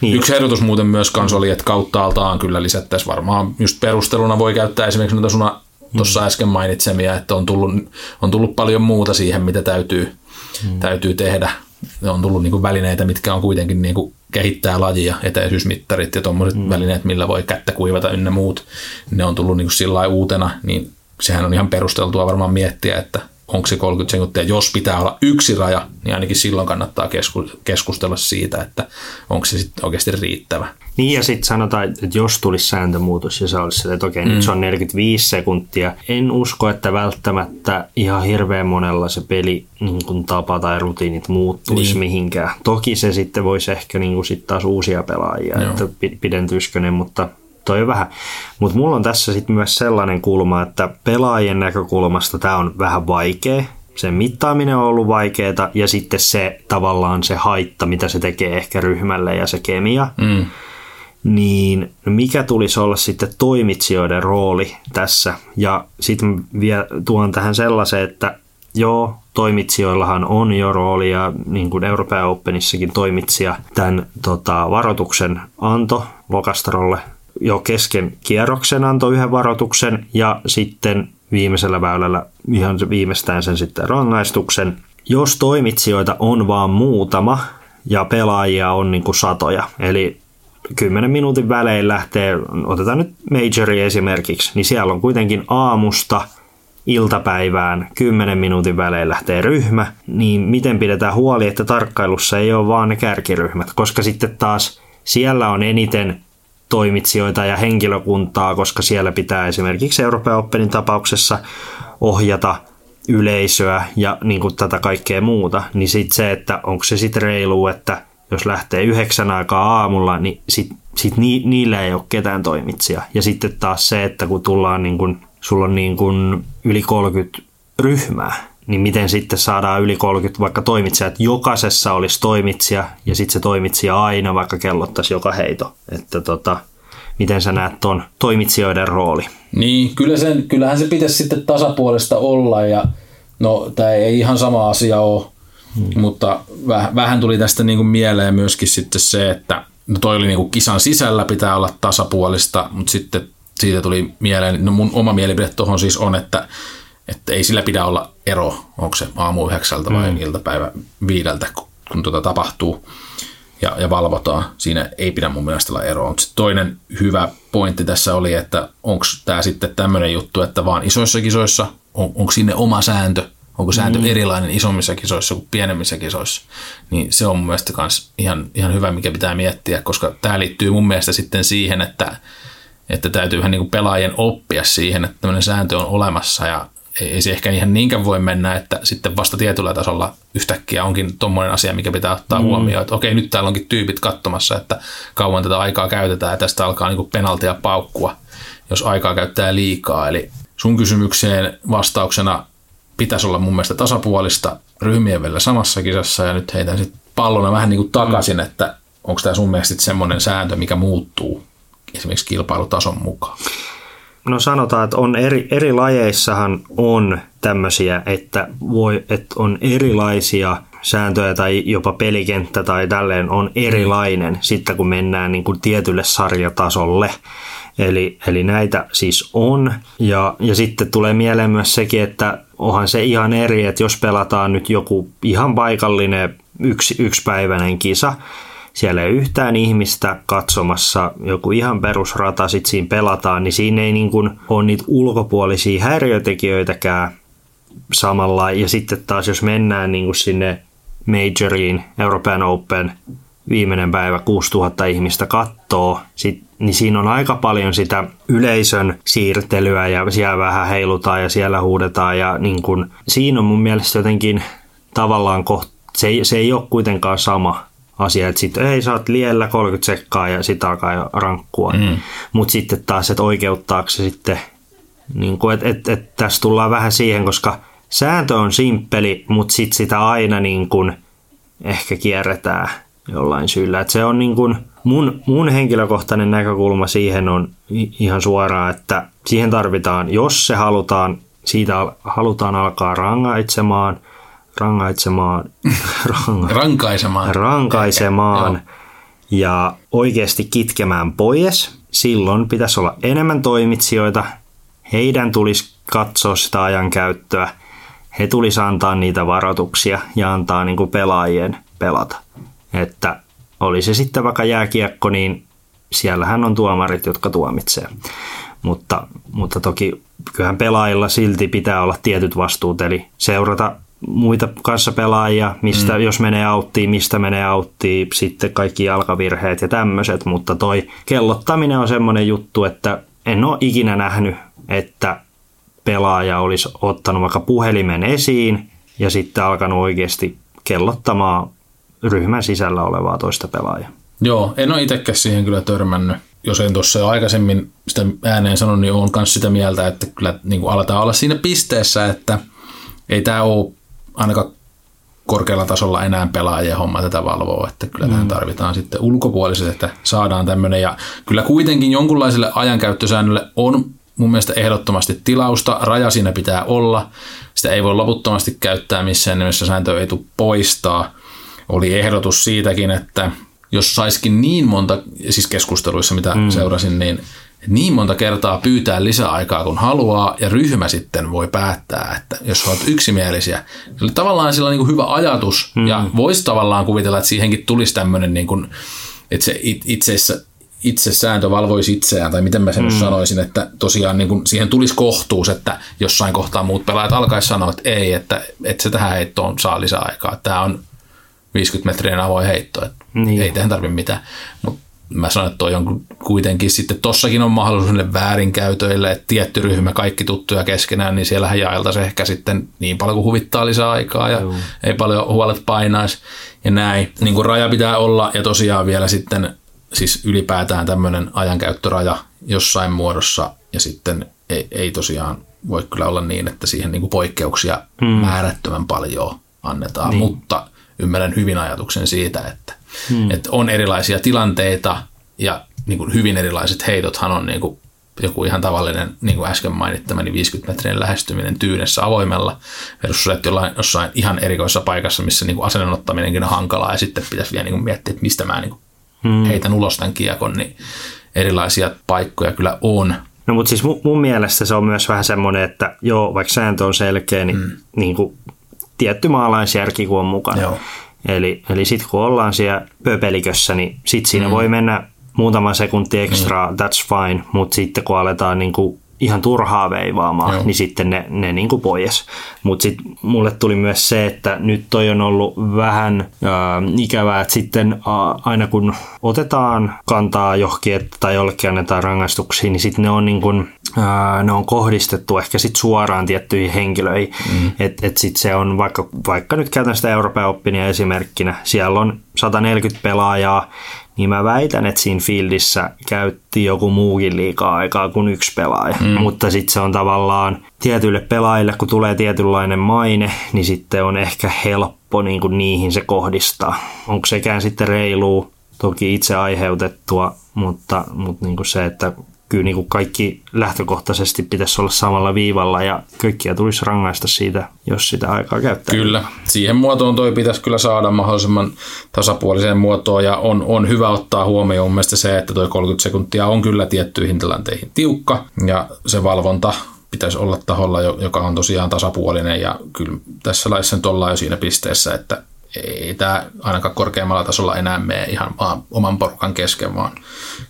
[SPEAKER 2] Niin. Yksi ehdotus muuten myös kans oli, että kauttaaltaan kyllä lisättäisiin varmaan, just perusteluna voi käyttää esimerkiksi noita sun tuossa mm. äsken mainitsemia, että on tullut, on tullut paljon muuta siihen, mitä täytyy, mm. täytyy tehdä. On tullut niin kuin välineitä, mitkä on kuitenkin niin kuin kehittää lajia, etäisyysmittarit ja tuommoiset mm. välineet, millä voi kättä kuivata ynnä muut. Ne on tullut niin kuin sillä uutena, niin sehän on ihan perusteltua varmaan miettiä, että onko se 30 sekuntia. Jos pitää olla yksi raja, niin ainakin silloin kannattaa keskustella siitä, että onko se sitten oikeasti riittävä.
[SPEAKER 1] Niin ja sitten sanotaan, että jos tulisi sääntömuutos ja se olisi että okei, mm. nyt se on 45 sekuntia. En usko, että välttämättä ihan hirveän monella se peli niin kuin tapa tai rutiinit muuttuisi niin. mihinkään. Toki se sitten voisi ehkä niin kuin sit taas uusia pelaajia, Joo. että pidentyisikö ne, mutta toi on vähän. Mutta mulla on tässä sitten myös sellainen kulma, että pelaajien näkökulmasta tämä on vähän vaikea. Sen mittaaminen on ollut vaikeaa ja sitten se tavallaan se haitta, mitä se tekee ehkä ryhmälle ja se kemia. Mm. Niin mikä tulisi olla sitten toimitsijoiden rooli tässä? Ja sitten vielä tuon tähän sellaisen, että joo, toimitsijoillahan on jo rooli ja niin kuin Euroopan Openissakin toimitsija tämän tota, varoituksen anto Lokastrolle jo kesken kierroksen antoi yhden varoituksen ja sitten viimeisellä väylällä ihan viimeistään sen sitten rangaistuksen. Jos toimitsijoita on vaan muutama ja pelaajia on niin kuin satoja, eli 10 minuutin välein lähtee, otetaan nyt Majori esimerkiksi, niin siellä on kuitenkin aamusta iltapäivään 10 minuutin välein lähtee ryhmä, niin miten pidetään huoli, että tarkkailussa ei ole vaan ne kärkiryhmät, koska sitten taas siellä on eniten toimitsijoita ja henkilökuntaa, koska siellä pitää esimerkiksi Euroopan Openin tapauksessa ohjata yleisöä ja niin kuin tätä kaikkea muuta, niin sitten se, että onko se sitten reilu, että jos lähtee yhdeksän aikaa aamulla, niin sitten sit ni, niillä ei ole ketään toimitsija. Ja sitten taas se, että kun tullaan niin kuin, sulla on niin kuin yli 30 ryhmää, niin miten sitten saadaan yli 30 vaikka toimitsijat, että jokaisessa olisi toimitsija ja sitten se toimitsija aina vaikka kellottaisi joka heito. Että tota, miten sä näet tuon toimitsijoiden rooli?
[SPEAKER 2] Niin, kyllä sen, kyllähän se pitäisi sitten tasapuolesta olla ja no tämä ei ihan sama asia ole, hmm. mutta väh, vähän tuli tästä niin kuin mieleen myöskin sitten se, että no toi oli niin kuin kisan sisällä pitää olla tasapuolista, mutta sitten siitä tuli mieleen, no mun oma mielipide tuohon siis on, että että ei sillä pidä olla ero, onko se aamu yhdeksältä vai mm. iltapäivä viideltä, kun tuota tapahtuu ja, ja valvotaan. Siinä ei pidä mun mielestä olla eroa. Mutta toinen hyvä pointti tässä oli, että onko tämä sitten tämmöinen juttu, että vaan isoissa kisoissa, on, onko sinne oma sääntö, onko sääntö mm. erilainen isommissa kisoissa kuin pienemmissä kisoissa, niin se on mun mielestä kans ihan, ihan hyvä, mikä pitää miettiä, koska tämä liittyy mun mielestä sitten siihen, että, että täytyy vähän niin pelaajien oppia siihen, että tämmöinen sääntö on olemassa ja ei se ehkä ihan niinkään voi mennä, että sitten vasta tietyllä tasolla yhtäkkiä onkin tuommoinen asia, mikä pitää ottaa mm. huomioon, että okei, nyt täällä onkin tyypit katsomassa, että kauan tätä aikaa käytetään ja tästä alkaa niin penaltia paukkua, jos aikaa käyttää liikaa. Eli sun kysymykseen vastauksena pitäisi olla mun mielestä tasapuolista ryhmien välillä samassa kisassa ja nyt heitän sitten pallona vähän niin kuin takaisin, mm. että onko tämä sun mielestä semmoinen sääntö, mikä muuttuu esimerkiksi kilpailutason mukaan?
[SPEAKER 1] No sanotaan, että on eri, eri lajeissahan on tämmöisiä, että, voi, että on erilaisia sääntöjä tai jopa pelikenttä tai tälleen on erilainen sitten kun mennään niin kuin tietylle sarjatasolle. Eli, eli näitä siis on. Ja, ja sitten tulee mieleen myös sekin, että onhan se ihan eri, että jos pelataan nyt joku ihan paikallinen yksi, yksipäiväinen kisa, siellä ei yhtään ihmistä katsomassa, joku ihan perusrata sitten siinä pelataan, niin siinä ei niin kuin ole niitä ulkopuolisia häiriötekijöitäkään samalla. Ja sitten taas jos mennään niin kuin sinne Majoriin, European Open, viimeinen päivä 6000 ihmistä kattoo, sit, niin siinä on aika paljon sitä yleisön siirtelyä ja siellä vähän heilutaan ja siellä huudetaan ja niin kun, siinä on mun mielestä jotenkin tavallaan koht, se, ei, se ei ole kuitenkaan sama asia, että sitten ei saat liellä 30 sekkaa ja sitä alkaa jo rankkua. Mm. Mutta sitten taas, että oikeuttaako se sitten Niin kuin, et, et, tässä tullaan vähän siihen, koska sääntö on simppeli, mutta sit sitä aina niin kuin ehkä kierretään jollain syyllä. Et se on niin kuin, mun, mun henkilökohtainen näkökulma siihen on ihan suoraan, että siihen tarvitaan, jos se halutaan, siitä halutaan alkaa rangaitsemaan, rangaitsemaan,
[SPEAKER 2] ranga, rankaisemaan,
[SPEAKER 1] rankaisemaan ja oikeasti kitkemään pois, silloin pitäisi olla enemmän toimitsijoita, heidän tulisi katsoa sitä ajankäyttöä, he tulisi antaa niitä varoituksia ja antaa niin kuin pelaajien pelata. Että oli se sitten vaikka jääkiekko, niin siellähän on tuomarit, jotka tuomitsee. Mutta, mutta toki kyllähän pelaajilla silti pitää olla tietyt vastuut, eli seurata muita kanssa pelaajia, mistä, mm. jos menee auttiin, mistä menee auttiin, sitten kaikki jalkavirheet ja tämmöiset, mutta toi kellottaminen on semmoinen juttu, että en ole ikinä nähnyt, että pelaaja olisi ottanut vaikka puhelimen esiin ja sitten alkanut oikeasti kellottamaan ryhmän sisällä olevaa toista pelaajaa.
[SPEAKER 2] Joo, en ole itsekään siihen kyllä törmännyt. Jos en tuossa jo aikaisemmin sitä ääneen sanonut, niin olen myös sitä mieltä, että kyllä niin kuin aletaan olla siinä pisteessä, että ei tämä ole ainakaan korkealla tasolla enää pelaajien homma tätä valvoa, että kyllä mm. tähän tarvitaan sitten ulkopuoliset, että saadaan tämmöinen ja kyllä kuitenkin jonkunlaiselle ajankäyttösäännölle on mun mielestä ehdottomasti tilausta, raja siinä pitää olla, sitä ei voi loputtomasti käyttää missään nimessä sääntö ei tule poistaa. Oli ehdotus siitäkin, että jos saiskin niin monta, siis keskusteluissa mitä mm. seurasin, niin niin monta kertaa pyytää lisäaikaa kun haluaa ja ryhmä sitten voi päättää, että jos olet yksimielisiä. Eli tavallaan sillä on niin kuin hyvä ajatus mm. ja voisi tavallaan kuvitella, että siihenkin tulisi tämmöinen, niin kuin, että se itse, itse sääntö valvoisi itseään, tai miten mä sen mm. sanoisin, että tosiaan niin kuin siihen tulisi kohtuus, että jossain kohtaa muut pelaajat alkaisi sanoa, että ei, että, että se tähän heittoon saa lisäaikaa. Tämä on 50 metrien avoin heitto, että niin. ei tähän tarvitse mitään. Mutta mä sanon, että toi on kuitenkin sitten, tossakin on mahdollisuus väärinkäytöille, että tietty ryhmä, kaikki tuttuja keskenään, niin siellähän jaeltaisiin ehkä sitten niin paljon kuin huvittaa lisää aikaa ja Joo. ei paljon huolet painaisi ja näin. Niin kuin raja pitää olla ja tosiaan vielä sitten siis ylipäätään tämmöinen ajankäyttöraja jossain muodossa ja sitten ei, ei tosiaan voi kyllä olla niin, että siihen niin kuin poikkeuksia hmm. määrättömän paljon annetaan, niin. mutta ymmärrän hyvin ajatuksen siitä, että Hmm. Että on erilaisia tilanteita ja niin kuin hyvin erilaiset heitothan on niin kuin joku ihan tavallinen, niin kuin äsken mainittamani 50 metrin lähestyminen tyynessä avoimella versus että jollain, jossain ihan erikoisessa paikassa, missä niin kuin asennottaminenkin on hankalaa ja sitten pitäisi vielä niin kuin miettiä, että mistä mä niin kuin hmm. heitän ulos tämän kiekon, niin erilaisia paikkoja kyllä on.
[SPEAKER 1] No mutta siis mun, mun mielestä se on myös vähän semmoinen, että joo, vaikka sääntö on selkeä, niin, hmm. niin kuin tietty maalaisjärki kun on mukana. Joo. Eli, eli sitten kun ollaan siellä pöpelikössä, niin sitten siinä mm. voi mennä muutama sekunti ekstra, mm. that's fine, mutta sitten kun aletaan niin kuin ihan turhaa veivaamaan, Joo. niin sitten ne, ne niin kuin pois. Mutta sitten mulle tuli myös se, että nyt toi on ollut vähän äh, ikävää, että sitten äh, aina kun otetaan kantaa johonkin että, tai jollekin annetaan rangaistuksia, niin sitten ne on niin kuin, äh, ne on kohdistettu ehkä sitten suoraan tiettyihin henkilöihin. Mm. Että et sitten se on, vaikka, vaikka nyt käytän sitä Euroopan oppinia esimerkkinä, siellä on 140 pelaajaa, niin mä väitän, että siinä fieldissä käytti joku muukin liikaa aikaa kuin yksi pelaaja. Mm. Mutta sitten se on tavallaan tietyille pelaajille, kun tulee tietynlainen maine, niin sitten on ehkä helppo niin kuin niihin se kohdistaa. Onko sekään sitten reilu, toki itse aiheutettua, mutta, mutta niin kuin se, että kyllä niin kuin kaikki lähtökohtaisesti pitäisi olla samalla viivalla ja kaikkia tulisi rangaista siitä, jos sitä aikaa käyttää.
[SPEAKER 2] Kyllä, siihen muotoon toi pitäisi kyllä saada mahdollisimman tasapuoliseen muotoon ja on, on hyvä ottaa huomioon mun se, että toi 30 sekuntia on kyllä tiettyihin tilanteihin tiukka ja se valvonta pitäisi olla taholla, joka on tosiaan tasapuolinen ja kyllä tässä laissa nyt ollaan jo siinä pisteessä, että ei tämä ainakaan korkeammalla tasolla enää mene ihan vaan oman porukan kesken, vaan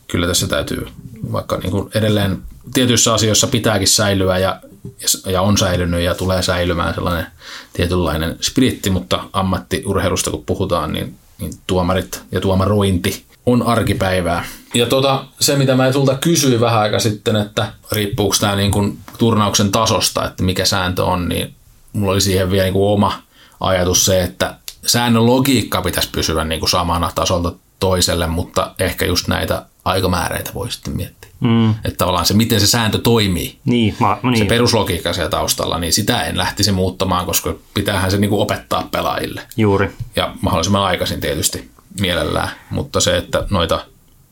[SPEAKER 2] kyllä tässä täytyy vaikka niin kuin edelleen tietyissä asioissa pitääkin säilyä ja, ja on säilynyt ja tulee säilymään sellainen tietynlainen spiritti, mutta ammattiurheilusta kun puhutaan, niin, niin tuomarit ja tuomarointi on arkipäivää. Ja tota, se, mitä mä sulta kysyin vähän aika sitten, että riippuuko tämä niin kuin turnauksen tasosta, että mikä sääntö on, niin mulla oli siihen vielä niin kuin oma ajatus se, että säännön logiikka pitäisi pysyä niin kuin samana tasolta toiselle, mutta ehkä just näitä aikamääreitä voi sitten miettiä. Mm. Että tavallaan se, miten se sääntö toimii,
[SPEAKER 1] Niin, ma, niin.
[SPEAKER 2] se peruslogiikka siellä taustalla, niin sitä en lähtisi muuttamaan, koska pitäähän se niinku opettaa pelaajille.
[SPEAKER 1] juuri.
[SPEAKER 2] Ja mahdollisimman aikaisin tietysti mielellään, mutta se, että noita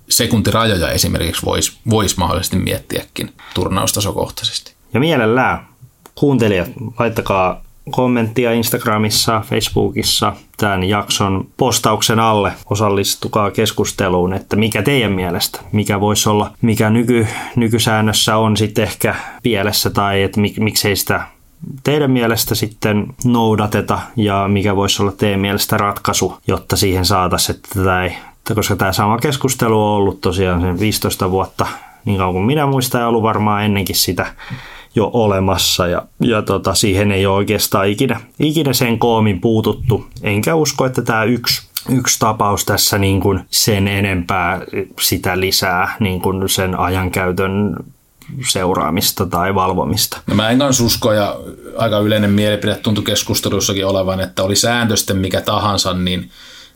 [SPEAKER 2] sekuntirajoja esimerkiksi voisi vois mahdollisesti miettiäkin turnaustasokohtaisesti.
[SPEAKER 1] Ja mielellään kuuntelijat, laittakaa kommenttia Instagramissa, Facebookissa tämän jakson postauksen alle. Osallistukaa keskusteluun, että mikä teidän mielestä, mikä voisi olla, mikä nyky, nykysäännössä on sitten ehkä pielessä tai että mik, miksei sitä teidän mielestä sitten noudateta ja mikä voisi olla teidän mielestä ratkaisu, jotta siihen saataisiin, että tätä ei, koska tämä sama keskustelu on ollut tosiaan sen 15 vuotta niin kauan kuin minä muistan ja ollut varmaan ennenkin sitä jo olemassa ja, ja tota, siihen ei ole oikeastaan ikinä, ikinä sen koomin puututtu. Enkä usko, että tämä yksi, yksi tapaus tässä niin kuin sen enempää sitä lisää niin kuin sen ajankäytön seuraamista tai valvomista.
[SPEAKER 2] No mä en kanssa usko, ja aika yleinen mielipide tuntui keskustelussakin olevan, että oli sääntösten mikä tahansa, niin,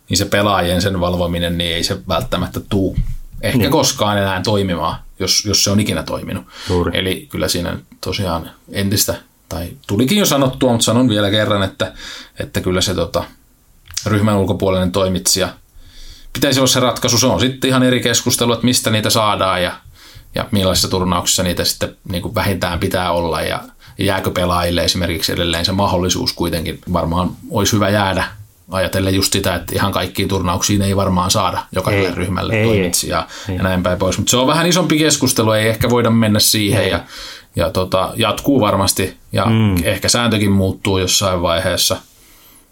[SPEAKER 2] niin se pelaajien sen valvominen, niin ei se välttämättä tuu ehkä niin. koskaan enää toimimaan, jos, jos se on ikinä toiminut.
[SPEAKER 1] Juuri.
[SPEAKER 2] Eli kyllä siinä tosiaan entistä, tai tulikin jo sanottua, mutta sanon vielä kerran, että, että kyllä se tota, ryhmän ulkopuolinen toimitsija pitäisi olla se ratkaisu. Se on sitten ihan eri keskustelu, että mistä niitä saadaan ja, ja millaisissa turnauksissa niitä sitten niin kuin vähintään pitää olla ja jääkö pelaajille esimerkiksi edelleen se mahdollisuus kuitenkin. Varmaan olisi hyvä jäädä ajatellen just sitä, että ihan kaikkiin turnauksiin ei varmaan saada jokaiselle
[SPEAKER 1] Ei,
[SPEAKER 2] ryhmälle
[SPEAKER 1] ei,
[SPEAKER 2] toimitsijaa
[SPEAKER 1] ei.
[SPEAKER 2] ja näin päin pois. Mutta se on vähän isompi keskustelu, ei ehkä voida mennä siihen
[SPEAKER 1] Ei.
[SPEAKER 2] ja, ja tota, jatkuu varmasti ja mm. ehkä sääntökin muuttuu jossain vaiheessa.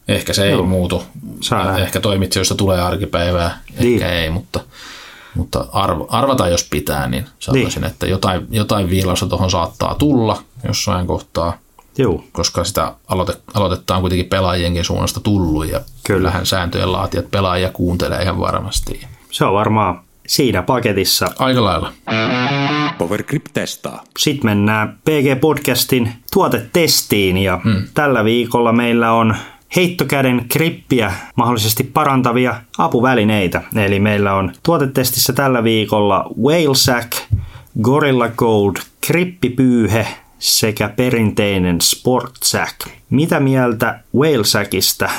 [SPEAKER 2] Ehkä se ei
[SPEAKER 1] Joo.
[SPEAKER 2] muutu.
[SPEAKER 1] Saa
[SPEAKER 2] ehkä toimitsijoista tulee arkipäivää,
[SPEAKER 1] Niin.
[SPEAKER 2] ehkä ei, mutta, mutta arv, arvata jos pitää, niin sanoisin,
[SPEAKER 1] Niin.
[SPEAKER 2] että jotain, jotain viilausta tuohon saattaa tulla jossain kohtaa
[SPEAKER 1] Joo,
[SPEAKER 2] koska sitä aloite, aloitetta on kuitenkin pelaajienkin suunnasta tullut ja
[SPEAKER 1] Kyllä.
[SPEAKER 2] kyllähän sääntöjen laatijat pelaajia kuuntelee ihan varmasti.
[SPEAKER 1] se on varmaan siinä paketissa.
[SPEAKER 2] Aika lailla.
[SPEAKER 3] Powergrip testaa.
[SPEAKER 1] Sitten mennään PG-podcastin tuotetestiin ja hmm. tällä viikolla meillä on heittokäden grippiä mahdollisesti parantavia apuvälineitä. Eli meillä on tuotetestissä tällä viikolla Whalesack, Gorilla Gold, grippipyyhe sekä perinteinen Sportsack. Mitä mieltä Whalesackista?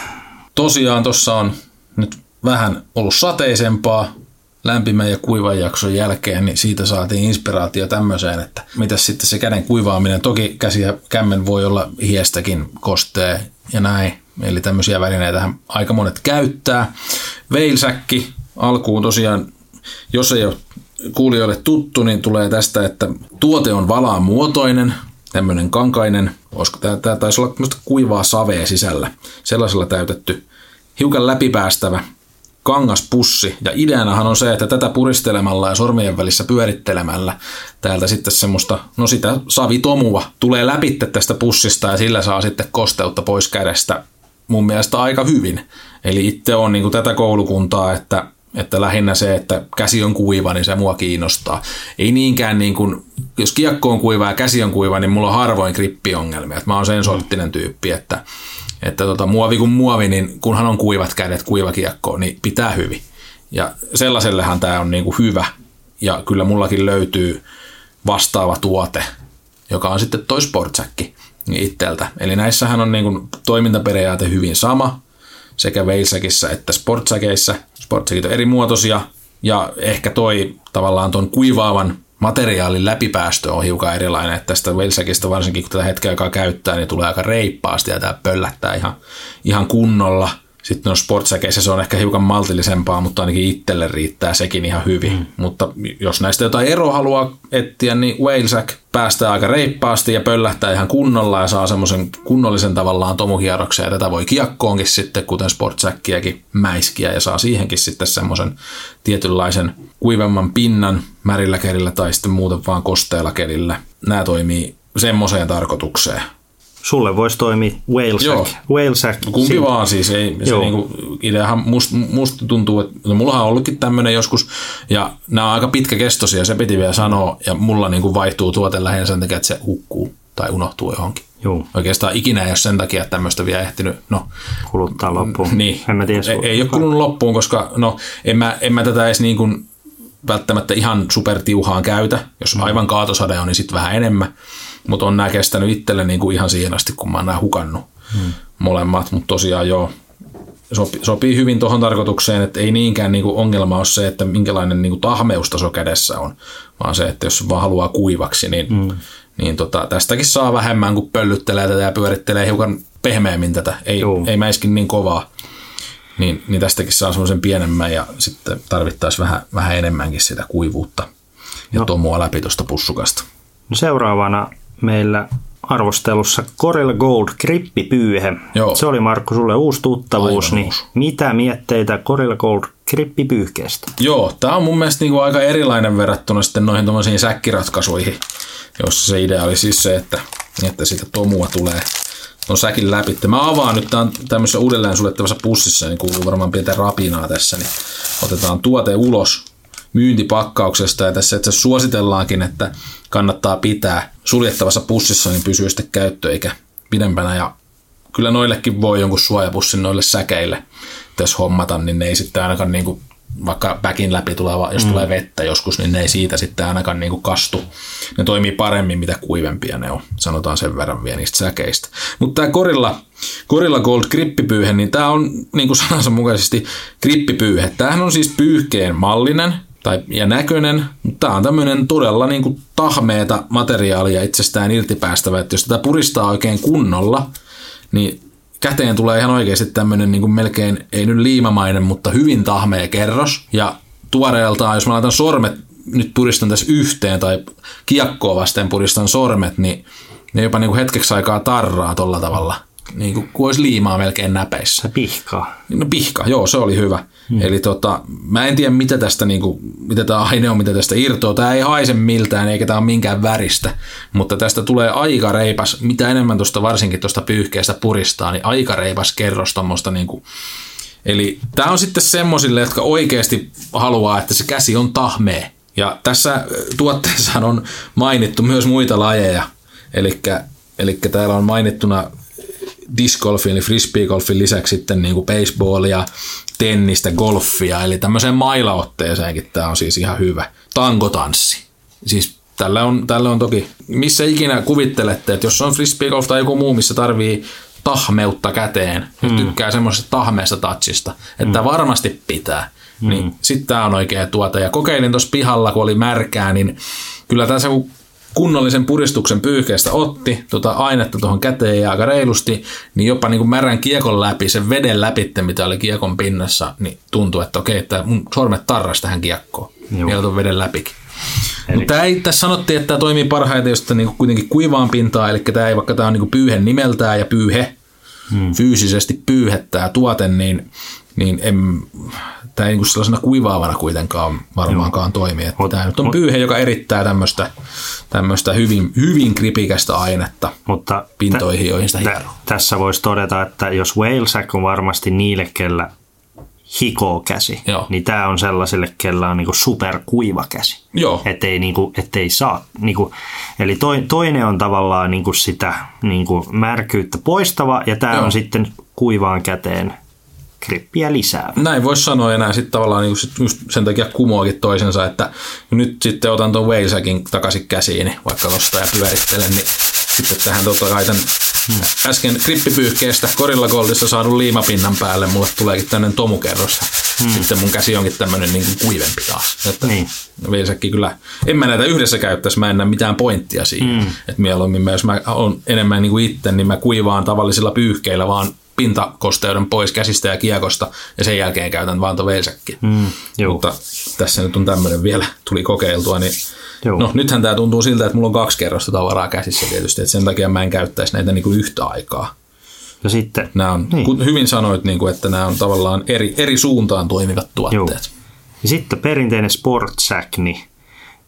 [SPEAKER 2] Tosiaan tuossa on nyt vähän ollut sateisempaa lämpimän ja kuivan jakson jälkeen, niin siitä saatiin inspiraatio tämmöiseen, että mitä sitten se käden kuivaaminen, toki käsi ja kämmen voi olla hiestäkin kostee ja näin, eli tämmöisiä välineitähän aika monet käyttää. Veilsäkki alkuun tosiaan, jos ei ole kuulijoille tuttu, niin tulee tästä, että tuote on valaan muotoinen, tämmöinen kankainen, tämä, taisi olla kuivaa savea sisällä, sellaisella täytetty, hiukan läpipäästävä kangaspussi. Ja ideanahan on se, että tätä puristelemalla ja sormien välissä pyörittelemällä täältä sitten semmoista, no sitä savitomua tulee läpi tästä pussista ja sillä saa sitten kosteutta pois kädestä mun mielestä aika hyvin. Eli itse on niin tätä koulukuntaa, että että lähinnä se, että käsi on kuiva, niin se mua kiinnostaa. Ei niinkään niin kuin, jos kiekko on kuiva ja käsi on kuiva, niin mulla on harvoin grippiongelmia. Että mä oon sen sorttinen tyyppi, että, että tota, muovi kuin muovi, niin kunhan on kuivat kädet, kuiva kiekko, niin pitää hyvin. Ja sellaisellehan tämä on niin kuin hyvä. Ja kyllä mullakin löytyy vastaava tuote, joka on sitten toi sportsäkki itseltä. Eli näissähän on niin kuin toimintaperiaate hyvin sama, sekä Veilsäkissä että Sportsäkeissä. Sportsäkit on eri muotoisia ja ehkä toi tavallaan tuon kuivaavan materiaalin läpipäästö on hiukan erilainen, että tästä Veilsäkistä varsinkin kun tätä hetken aikaa käyttää, niin tulee aika reippaasti ja tämä pöllättää ihan, ihan kunnolla. Sitten no sportsäkeissä se on ehkä hiukan maltillisempaa, mutta ainakin itselle riittää sekin ihan hyvin. Mm. Mutta jos näistä jotain eroa haluaa etsiä, niin Whalesack päästää aika reippaasti ja pöllähtää ihan kunnolla ja saa semmoisen kunnollisen tavallaan tomukierroksen. Ja tätä voi kiekkoonkin sitten, kuten sportsäkkiäkin, mäiskiä ja saa siihenkin sitten semmoisen tietynlaisen kuivemman pinnan märillä kelillä tai sitten muuten vaan kosteella kelillä. Nämä toimii semmoiseen tarkoitukseen.
[SPEAKER 1] Sulle voisi toimia Whalesack. Whalesack.
[SPEAKER 2] Kumpi
[SPEAKER 1] Siin-
[SPEAKER 2] vaan siis, ei, se
[SPEAKER 1] Joo.
[SPEAKER 2] niinku, ideahan must, musta tuntuu, että no, mullahan on ollutkin tämmöinen joskus, ja nämä on aika pitkäkestoisia, se piti vielä sanoa, ja mulla niinku vaihtuu tuote lähinnä sen takia, että se hukkuu tai unohtuu johonkin.
[SPEAKER 1] Joo,
[SPEAKER 2] Oikeastaan ikinä ei ole sen takia että tämmöistä vielä ehtinyt, no
[SPEAKER 1] kuluttaa loppuun.
[SPEAKER 2] niin,
[SPEAKER 1] En mä tiedä.
[SPEAKER 2] ei, ei ole kulunut loppuun, koska no en mä, en mä tätä edes niin kuin välttämättä ihan supertiuhaan käytä. Jos aivan kaatosade on, niin sitten vähän enemmän. Mutta on nämä kestänyt itselle niin kuin ihan siihen asti, kun mä oon nämä hukannut hmm. molemmat. Mutta tosiaan joo, sopii, sopii hyvin tuohon tarkoitukseen, että ei niinkään niin kuin ongelma ole se, että minkälainen niin kuin tahmeustaso kädessä on, vaan se, että jos vaan haluaa kuivaksi, niin, mm. niin tota, tästäkin saa vähemmän, kun pöllyttelee tätä ja pyörittelee hiukan pehmeämmin tätä, ei, ei mäiskin niin kovaa. Niin, niin tästäkin saa semmoisen pienemmän ja sitten tarvittaisiin vähän, vähän enemmänkin sitä kuivuutta ja no. tomua läpi tuosta pussukasta.
[SPEAKER 1] No seuraavana meillä arvostelussa Corel Gold grippipyyhe. Joo. Se oli Markku sulle uusi tuttavuus, Aivan niin uusi. mitä mietteitä Corel Gold grippipyyhkeestä?
[SPEAKER 2] Joo, tämä on mun mielestä niinku aika erilainen verrattuna sitten noihin tuommoisiin säkkiratkaisuihin, jossa se idea oli siis se, että, että siitä tomua tulee on säkin läpi. Mä avaan nyt tämän tämmöisessä uudelleen suljettavassa pussissa, niin kuuluu varmaan pientä rapinaa tässä, niin otetaan tuote ulos myyntipakkauksesta ja tässä että suositellaankin, että kannattaa pitää suljettavassa pussissa, niin pysyy sitten käyttö eikä pidempänä ja kyllä noillekin voi jonkun suojapussin noille säkeille tässä hommata, niin ne ei sitten ainakaan niin kuin vaikka backin läpi tuleva, jos mm. tulee vettä joskus, niin ne ei siitä sitten ainakaan niin kuin kastu. Ne toimii paremmin, mitä kuivempia ne on, sanotaan sen verran vielä niistä säkeistä. Mutta tämä Gorilla, Gorilla Gold grippipyyhe, niin tämä on niin kuin sanansa mukaisesti grippipyyhe. Tämähän on siis pyyhkeen mallinen, tai, ja näköinen, mutta tämä on tämmöinen todella niin kuin tahmeeta materiaalia itsestään irtipäästävä, että jos tätä puristaa oikein kunnolla, niin käteen tulee ihan oikeasti tämmöinen niin kuin melkein, ei nyt liimamainen, mutta hyvin tahmea kerros. Ja tuoreeltaan, jos mä laitan sormet, nyt puristan tässä yhteen tai kiekkoa vasten puristan sormet, niin ne jopa niin kuin hetkeksi aikaa tarraa tolla tavalla. Niin kuin, kuin olisi liimaa melkein näpeissä.
[SPEAKER 1] Pihkaa.
[SPEAKER 2] No pihka, joo, se oli hyvä. Hmm. Eli tota, mä en tiedä, mitä tästä, niin kuin, mitä tämä aine on, mitä tästä irtoaa. Tämä ei haise miltään, eikä tämä ole minkään väristä, mutta tästä tulee aika reipas, mitä enemmän tuosta varsinkin tuosta pyyhkeestä puristaa, niin aika reipas kerros tuommoista niin kuin, Eli tämä on sitten semmoisille, jotka oikeasti haluaa, että se käsi on tahmee. Ja tässä tuotteessa on mainittu myös muita lajeja. Eli täällä on mainittuna discgolfin eli frisbeegolfin lisäksi sitten niin kuin baseballia, tennistä, golfia, eli tämmöiseen mailaotteeseenkin tämä on siis ihan hyvä. Tankotanssi. Siis tällä on, tällä on toki, missä ikinä kuvittelette, että jos on frisbeegolf tai joku muu, missä tarvii tahmeutta käteen, mm. tykkää semmoisesta tahmeesta touchista, että mm. varmasti pitää, mm. niin sitten tämä on oikea tuote. Ja kokeilin tuossa pihalla, kun oli märkää, niin kyllä tässä kun kunnollisen puristuksen pyyhkeestä otti tuota ainetta tuohon käteen ja aika reilusti, niin jopa niin kuin märän kiekon läpi, sen veden läpi, mitä oli kiekon pinnassa, niin tuntui, että okei, että mun sormet tarras tähän kiekkoon. Joo. Vielä tuon veden läpikin. Eli... Mutta ei, tässä sanottiin, että tämä toimii parhaiten, jos tämä niin kuitenkin kuivaan pintaa, eli tämä ei, vaikka tämä on niin pyyhe nimeltään ja pyyhe, hmm. fyysisesti pyyhettää tuote, niin, niin en, tämä ei niin sellaisena kuivaavana kuitenkaan varmaankaan toimi. Että mut, tämä nyt on mut, pyyhe, joka erittää tämmöistä, tämmöistä hyvin, hyvin kripikästä ainetta mutta pintoihin, joihin sitä
[SPEAKER 1] t- Tässä voisi todeta, että jos whalesack on varmasti niille, kellä hikoo käsi, Joo. niin tämä on sellaisille, kellä on niinku superkuiva käsi.
[SPEAKER 2] Joo.
[SPEAKER 1] Ettei, niinku, ettei saa. Niinku, eli toi, toinen on tavallaan niinku sitä niinku märkyyttä poistava, ja tämä on sitten kuivaan käteen grippiä lisää.
[SPEAKER 2] Näin voisi sanoa näin sitten tavallaan niin just sen takia kumoakin toisensa, että nyt sitten otan tuon Walesäkin takaisin käsiin, vaikka tuosta ja pyörittelen, niin sitten tähän totta kai tämän hmm. äsken grippipyyhkeestä Korilla Goldissa saadun liimapinnan päälle mulle tuleekin tämmöinen tomukerros. Hmm. Sitten mun käsi onkin tämmöinen niin kuin kuivempi taas. Että niin. Kyllä, en mä näitä yhdessä käyttäisi, mä en näe mitään pointtia siihen. Hmm. Että mieluummin jos mä on enemmän niin kuin itse, niin mä kuivaan tavallisilla pyyhkeillä vaan pintakosteuden pois käsistä ja kiekosta ja sen jälkeen käytän vaan tuon mm, Mutta tässä nyt on tämmöinen vielä, tuli kokeiltua, niin Joo. no nythän tämä tuntuu siltä, että mulla on kaksi kerrosta tavaraa käsissä tietysti, että sen takia mä en käyttäisi näitä niin kuin yhtä aikaa.
[SPEAKER 1] Ja sitten,
[SPEAKER 2] nämä on, niin. kun hyvin sanoit, niin kuin, että nämä on tavallaan eri, eri suuntaan toimivat tuotteet. Joo.
[SPEAKER 1] Ja sitten perinteinen Sportsack, niin,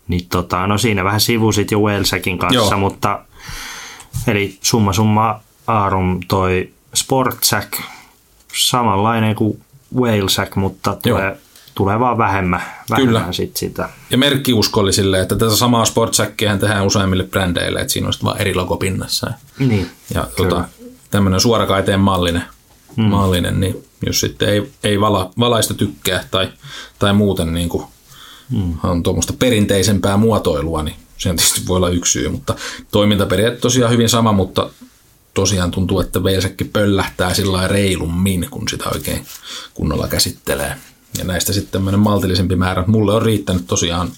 [SPEAKER 1] niin tota, no siinä vähän sivusit jo Wellsäkin kanssa, Joo. mutta eli summa summa Aarum toi Sportsack, samanlainen kuin Whalesack, mutta tulee, tulee vaan vähemmän, vähemmän Kyllä. Sit sitä.
[SPEAKER 2] Ja merkkiuskollisille, että tätä samaa Sportsackia tehdään useimmille brändeille, että siinä on vaan eri logo pinnassa.
[SPEAKER 1] Niin,
[SPEAKER 2] ja tota, tämmöinen suorakaiteen mallinen, mm. mallinen, niin jos sitten ei, ei vala, valaista tykkää tai, tai muuten niin kuin mm. on tuommoista perinteisempää muotoilua, niin se tietysti voi olla yksi syy, mutta toimintaperiaate tosiaan hyvin sama, mutta tosiaan tuntuu, että velsekki pöllähtää sillä reilummin, kun sitä oikein kunnolla käsittelee. Ja näistä sitten tämmöinen maltillisempi määrä. Mulle on riittänyt tosiaan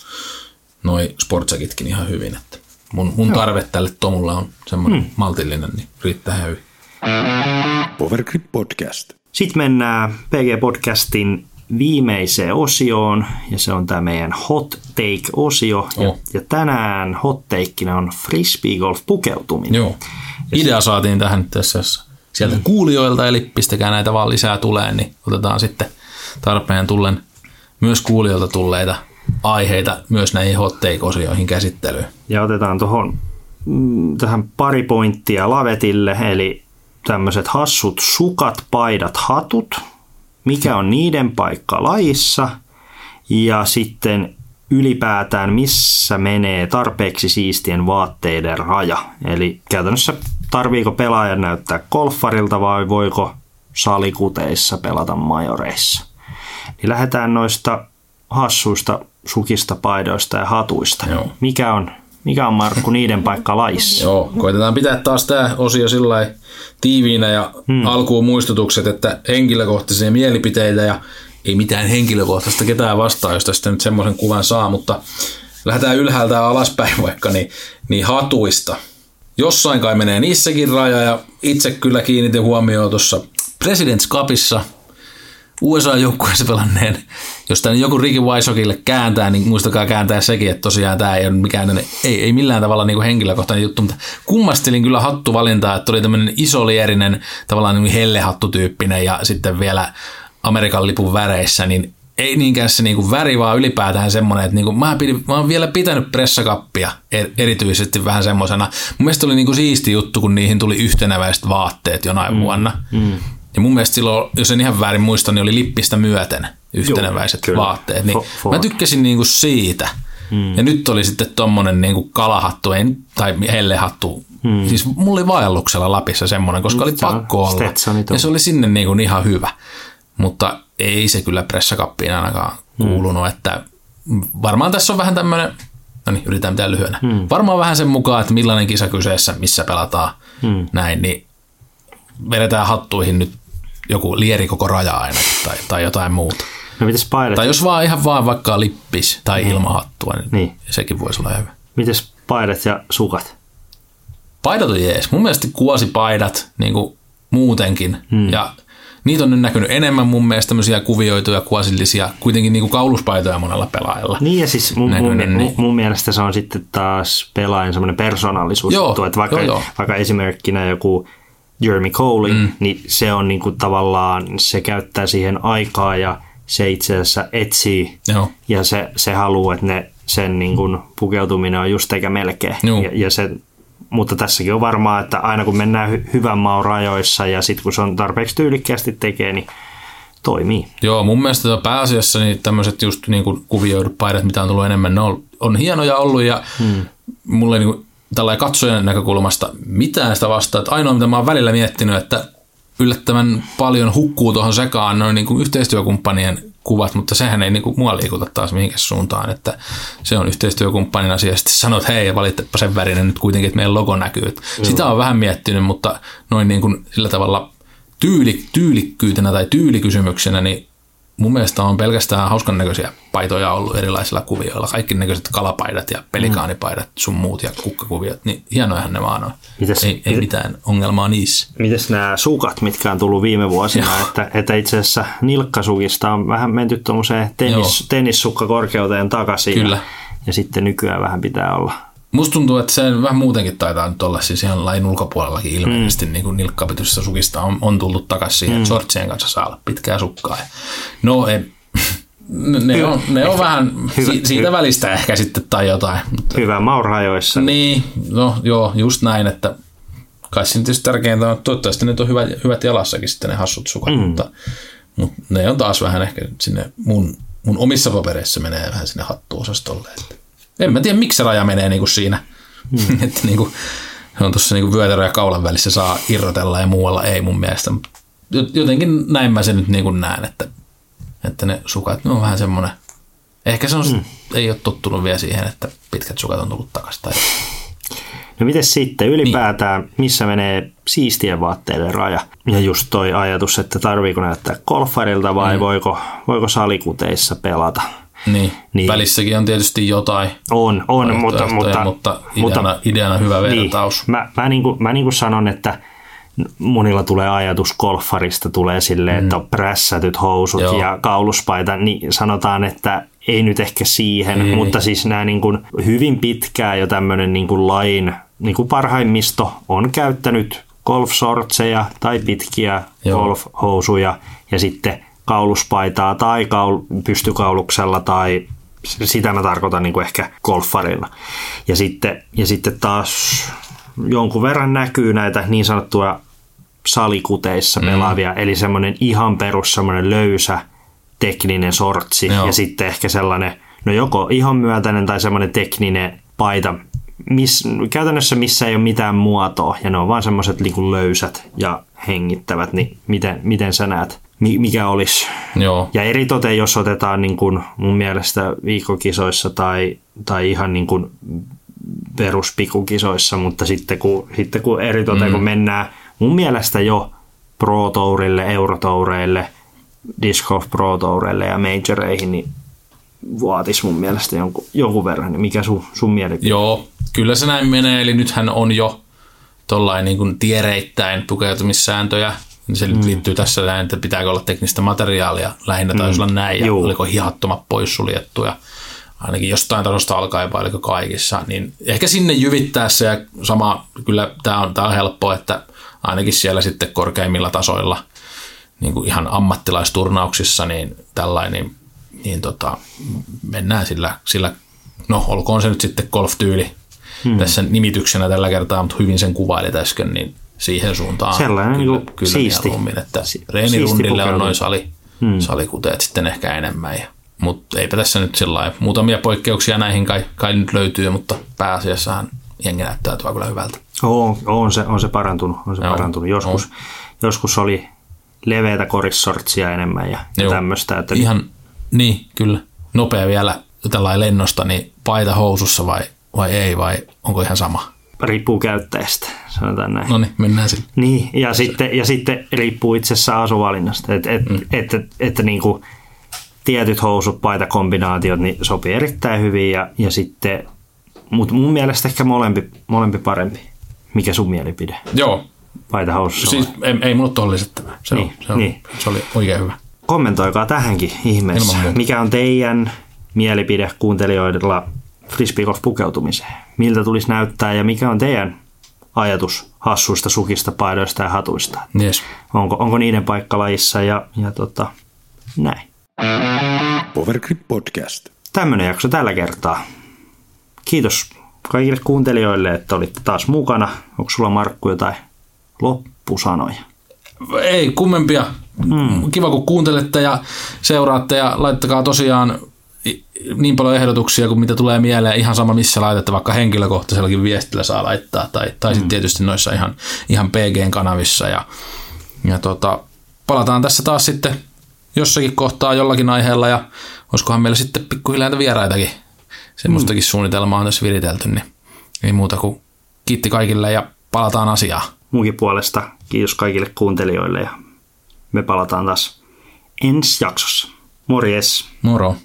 [SPEAKER 2] noi sportsekitkin ihan hyvin. Että mun, mun tarve tälle Tomulla on semmoinen hmm. maltillinen, niin riittää ihan hyvin.
[SPEAKER 3] Powergrip Podcast.
[SPEAKER 1] Sitten mennään PG-podcastin viimeiseen osioon, ja se on tämä meidän hot take-osio. Oh. Ja, ja tänään hot takeina on frisbee golf pukeutuminen.
[SPEAKER 2] Joo. Idea saatiin tähän tässä sieltä mm. kuulijoilta, eli pistäkää näitä vaan lisää tulee, niin otetaan sitten tarpeen tullen myös kuulijoilta tulleita aiheita myös näihin hot take-osioihin käsittelyyn.
[SPEAKER 1] Ja otetaan tuohon mm, tähän pari pointtia lavetille, eli tämmöiset hassut sukat, paidat, hatut, mikä on niiden paikka lajissa ja sitten ylipäätään missä menee tarpeeksi siistien vaatteiden raja. Eli käytännössä tarviiko pelaajan näyttää golfarilta vai voiko salikuteissa pelata majoreissa. Niin lähdetään noista hassuista sukista, paidoista ja hatuista. Joo. Mikä on mikä on Markku niiden paikka laissa?
[SPEAKER 2] Joo, koitetaan pitää taas tämä osio sillä tiiviinä ja hmm. alkuun muistutukset, että henkilökohtaisia mielipiteitä ja ei mitään henkilökohtaista ketään vastaa, jos tästä nyt semmoisen kuvan saa, mutta lähdetään ylhäältä alaspäin vaikka, niin, niin hatuista. Jossain kai menee niissäkin raja ja itse kyllä kiinnitin huomioon tuossa President's Cupissa – USA-joukkueessa pelanneen, jos tämä joku Ricky Weissokille kääntää, niin muistakaa kääntää sekin, että tosiaan tämä ei ole mikään, ei, ei millään tavalla niin kuin henkilökohtainen juttu, mutta kummastelin kyllä hattuvalintaa, että oli tämmöinen isolierinen, tavallaan niin hellehattutyyppinen ja sitten vielä Amerikan lipun väreissä, niin ei niinkään se niinku väri, vaan ylipäätään semmoinen, että niinku, mä, pidin, mä oon vielä pitänyt pressakappia er, erityisesti vähän semmoisena. Mun mielestä oli niinku siisti juttu, kun niihin tuli yhtenäväiset vaatteet jonain mm, vuonna. Mm. Ja mun mielestä silloin, jos en ihan väärin muista, niin oli lippistä myöten yhteneväiset Joo, vaatteet. Niin mä tykkäsin niinku siitä. Hmm. Ja nyt oli sitten tommonen niinku kalahattu en, tai hellehattu. Hmm. Siis mulla oli vaelluksella Lapissa semmonen, koska oli pakko olla. Ja se oli sinne niinku ihan hyvä. Mutta ei se kyllä pressakappiin ainakaan hmm. kuulunut, että varmaan tässä on vähän tämmöinen, no niin, yritetään pitää lyhyenä. Hmm. Varmaan vähän sen mukaan, että millainen kisa kyseessä, missä pelataan hmm. näin, niin vedetään hattuihin nyt joku lieri koko raja aina tai, tai jotain muuta.
[SPEAKER 1] No mites paidat?
[SPEAKER 2] Tai jos vaan ihan vaan vaikka lippis tai niin. ilmahattua, niin, niin, sekin voisi olla hyvä.
[SPEAKER 1] Mites paidat ja sukat?
[SPEAKER 2] Paidat on jees. Mun mielestä kuosipaidat niin kuin muutenkin. Hmm. Ja niitä on nyt näkynyt enemmän mun mielestä tämmöisiä kuvioituja kuosillisia, kuitenkin niin kuin kauluspaitoja monella pelaajalla.
[SPEAKER 1] Niin ja siis mun, näkynyt, mun, niin. mun, mielestä se on sitten taas pelaajan semmoinen persoonallisuus. Joo, juttu, että vaikka, joo, joo. vaikka esimerkkinä joku Jeremy Coley, mm. niin se on niin kuin tavallaan, se käyttää siihen aikaa ja se itse asiassa etsii Joo. ja se, se haluaa, että ne, sen niin kuin pukeutuminen on just eikä melkein. Ja, ja se, mutta tässäkin on varmaa, että aina kun mennään hy- hyvän maun rajoissa ja sitten kun se on tarpeeksi tyylikkäästi tekee, niin toimii.
[SPEAKER 2] Joo, mun mielestä pääasiassa niin tämmöiset just niin kuin kuvioidut paidat, mitä on tullut enemmän, ne on, on hienoja ollut ja hmm. mulle niin kuin tällä katsojan näkökulmasta mitään sitä vastaa. Että ainoa, mitä mä oon välillä miettinyt, että yllättävän paljon hukkuu tuohon sekaan noin niin kuin yhteistyökumppanien kuvat, mutta sehän ei niin kuin mua liikuta taas mihinkään suuntaan, että se on yhteistyökumppanin asia. Sitten sanot, hei, valittepa sen värinen nyt kuitenkin, että meidän logo näkyy. Sitä on vähän miettinyt, mutta noin niin kuin sillä tavalla tyyli, tyylikkyytenä tai tyylikysymyksenä, niin mun mielestä on pelkästään hauskan näköisiä paitoja ollut erilaisilla kuvioilla. Kaikki näköiset kalapaidat ja pelikaanipaidat sun muut ja kukkakuviot, niin hienojahan ne vaan on. Mites, ei, ei mitään ongelmaa niissä.
[SPEAKER 1] Mites nämä sukat, mitkä on tullut viime vuosina, että, että itse asiassa nilkkasukista on vähän menty tuommoiseen tennis, tennissukkakorkeuteen takaisin. Kyllä. Ja, ja sitten nykyään vähän pitää olla
[SPEAKER 2] Musta tuntuu, että se vähän muutenkin taitaa nyt olla siis ihan lain ulkopuolellakin ilmeisesti mm. niin nilkkapityssä sukista on, on tullut takaisin siihen, mm. shortsien kanssa saa olla pitkää sukkaa. No ei, ne on, ne on vähän hyvä, si, siitä hyvä. välistä ehkä sitten tai jotain.
[SPEAKER 1] Hyvä maurajoissa.
[SPEAKER 2] Niin, no joo, just näin, että kai siinä tietysti tärkeintä on, että toivottavasti ne on hyvät, hyvät jalassakin sitten ne hassut sukat, mm. mutta, mutta ne on taas vähän ehkä sinne mun, mun omissa papereissa menee vähän sinne hattuosastolle. Että en mä tiedä, miksi se raja menee niin kuin siinä. Hmm. että niin kuin, se on tuossa niin vyötärö ja kaulan välissä saa irrotella ja muualla ei mun mielestä. Jotenkin näin mä sen nyt niin kuin näen, että, että ne sukat ne on vähän semmoinen, Ehkä se on, mm. ei ole tottunut vielä siihen, että pitkät sukat on tullut takaisin. Tai...
[SPEAKER 1] No miten sitten ylipäätään, niin. missä menee siistien vaatteiden raja? Ja just toi ajatus, että tarviiko näyttää golfarilta vai mm. voiko, voiko salikuteissa pelata?
[SPEAKER 2] Niin. niin. Välissäkin on tietysti jotain.
[SPEAKER 1] On, on mutta, mutta,
[SPEAKER 2] mutta, ideana, mutta ideana hyvä niin. vertaus.
[SPEAKER 1] Niin. Mä, mä, niin kuin, mä niin kuin sanon, että monilla tulee ajatus golfarista, tulee silleen, mm. että on prässätyt housut Joo. ja kauluspaita, niin sanotaan, että ei nyt ehkä siihen, ei. mutta siis nämä niin kuin hyvin pitkään jo tämmöinen niin kuin lain niin kuin parhaimmisto on käyttänyt golfsortseja tai pitkiä Joo. golfhousuja ja sitten kauluspaitaa tai kaul- pystykauluksella tai sitä mä tarkoitan niin kuin ehkä golfarilla. Ja sitten, ja sitten taas jonkun verran näkyy näitä niin sanottuja salikuteissa mm. pelaavia, mm. eli semmoinen ihan perus semmoinen löysä tekninen sortsi Joo. ja sitten ehkä sellainen, no joko ihan myötäinen tai semmoinen tekninen paita, miss, käytännössä missä ei ole mitään muotoa ja ne on vaan semmoiset niin löysät ja hengittävät, niin miten, miten sä näet, mikä olisi?
[SPEAKER 2] Joo.
[SPEAKER 1] Ja eritoten, jos otetaan niin kuin mun mielestä viikkokisoissa tai, tai ihan niin kuin peruspikukisoissa, mutta sitten kun, sitten kun eritoten mm. kun mennään mun mielestä jo Pro Tourille, Eurotoureille, Disc Golf Pro Toureille ja Majoreihin, niin vaatisi mun mielestä jonkun, jonkun verran. Mikä sun, sun mielipide?
[SPEAKER 2] Joo, kyllä se näin menee. Eli nythän on jo tollain niin tiereittäin tukeutumissääntöjä. Se mm. liittyy tässä näin, että pitääkö olla teknistä materiaalia. Lähinnä taisi mm. olla näin. Ja Juu. oliko hihattomat poissuljettu ja ainakin jostain tasosta alkaen vai oliko kaikissa. Niin ehkä sinne jyvittää se ja sama, kyllä tämä on, tää on helppo, että ainakin siellä sitten korkeimmilla tasoilla, niin kuin ihan ammattilaisturnauksissa, niin tällainen, niin, niin tota, mennään sillä, sillä, no olkoon se nyt sitten golf-tyyli hmm. tässä nimityksenä tällä kertaa, mutta hyvin sen kuvailit äsken, niin siihen suuntaan
[SPEAKER 1] Sellainen kyllä,
[SPEAKER 2] niin kyllä siisti. että si- reenirundille on noin sali, hmm. salikuteet sitten ehkä enemmän. Ja, mutta eipä tässä nyt sillä Muutamia poikkeuksia näihin kai, kai nyt löytyy, mutta pääasiassahan jengi näyttää kyllä hyvältä.
[SPEAKER 1] On, on, se, on se parantunut. On se Joo, parantunut. Joskus, on. joskus oli leveätä korissortsia enemmän ja, ja tämmöistä. Että
[SPEAKER 2] Ihan, niin, kyllä. Nopea vielä tällainen lennosta, niin paita housussa vai, vai ei, vai onko ihan sama?
[SPEAKER 1] Riippuu käyttäjästä, sanotaan näin.
[SPEAKER 2] No niin, mennään sille.
[SPEAKER 1] Niin, ja, sitten, ja sitten riippuu itse asiassa asuvalinnasta. Että et, mm. et, et, et, niin kuin tietyt housut, paitakombinaatiot niin sopii erittäin hyvin ja, ja sitten mutta mun mielestä ehkä molempi, molempi parempi. Mikä sun mielipide?
[SPEAKER 2] Joo.
[SPEAKER 1] Paita housussa
[SPEAKER 2] Siis ei, ei mulla ole lisättävää. Se, niin, on, se, on, niin. se oli oikein hyvä.
[SPEAKER 1] Kommentoikaa tähänkin ihmeessä. Mikä on teidän mielipide kuuntelijoilla frisbeegolf pukeutumiseen? Miltä tulisi näyttää ja mikä on teidän ajatus hassuista sukista, paidoista ja hatuista?
[SPEAKER 2] Yes.
[SPEAKER 1] Onko, onko niiden paikka lajissa ja, ja tota, näin.
[SPEAKER 3] Powergrip Podcast.
[SPEAKER 1] Tämmöinen jakso tällä kertaa kiitos kaikille kuuntelijoille, että olitte taas mukana. Onko sulla Markku jotain loppusanoja?
[SPEAKER 2] Ei, kummempia. Mm. Kiva, kun kuuntelette ja seuraatte ja laittakaa tosiaan niin paljon ehdotuksia kuin mitä tulee mieleen. Ihan sama, missä laitetta, vaikka henkilökohtaisellakin viestillä saa laittaa. Tai, tai mm. sitten tietysti noissa ihan, ihan PG-kanavissa. Ja, ja tota, palataan tässä taas sitten jossakin kohtaa jollakin aiheella ja olisikohan meillä sitten pikkuhiljaa vieraitakin semmoistakin mm. suunnitelmaa on tässä viritelty, niin ei muuta kuin kiitti kaikille ja palataan asiaan.
[SPEAKER 1] Munkin puolesta kiitos kaikille kuuntelijoille ja me palataan taas ensi jaksossa. Morjes!
[SPEAKER 2] Moro!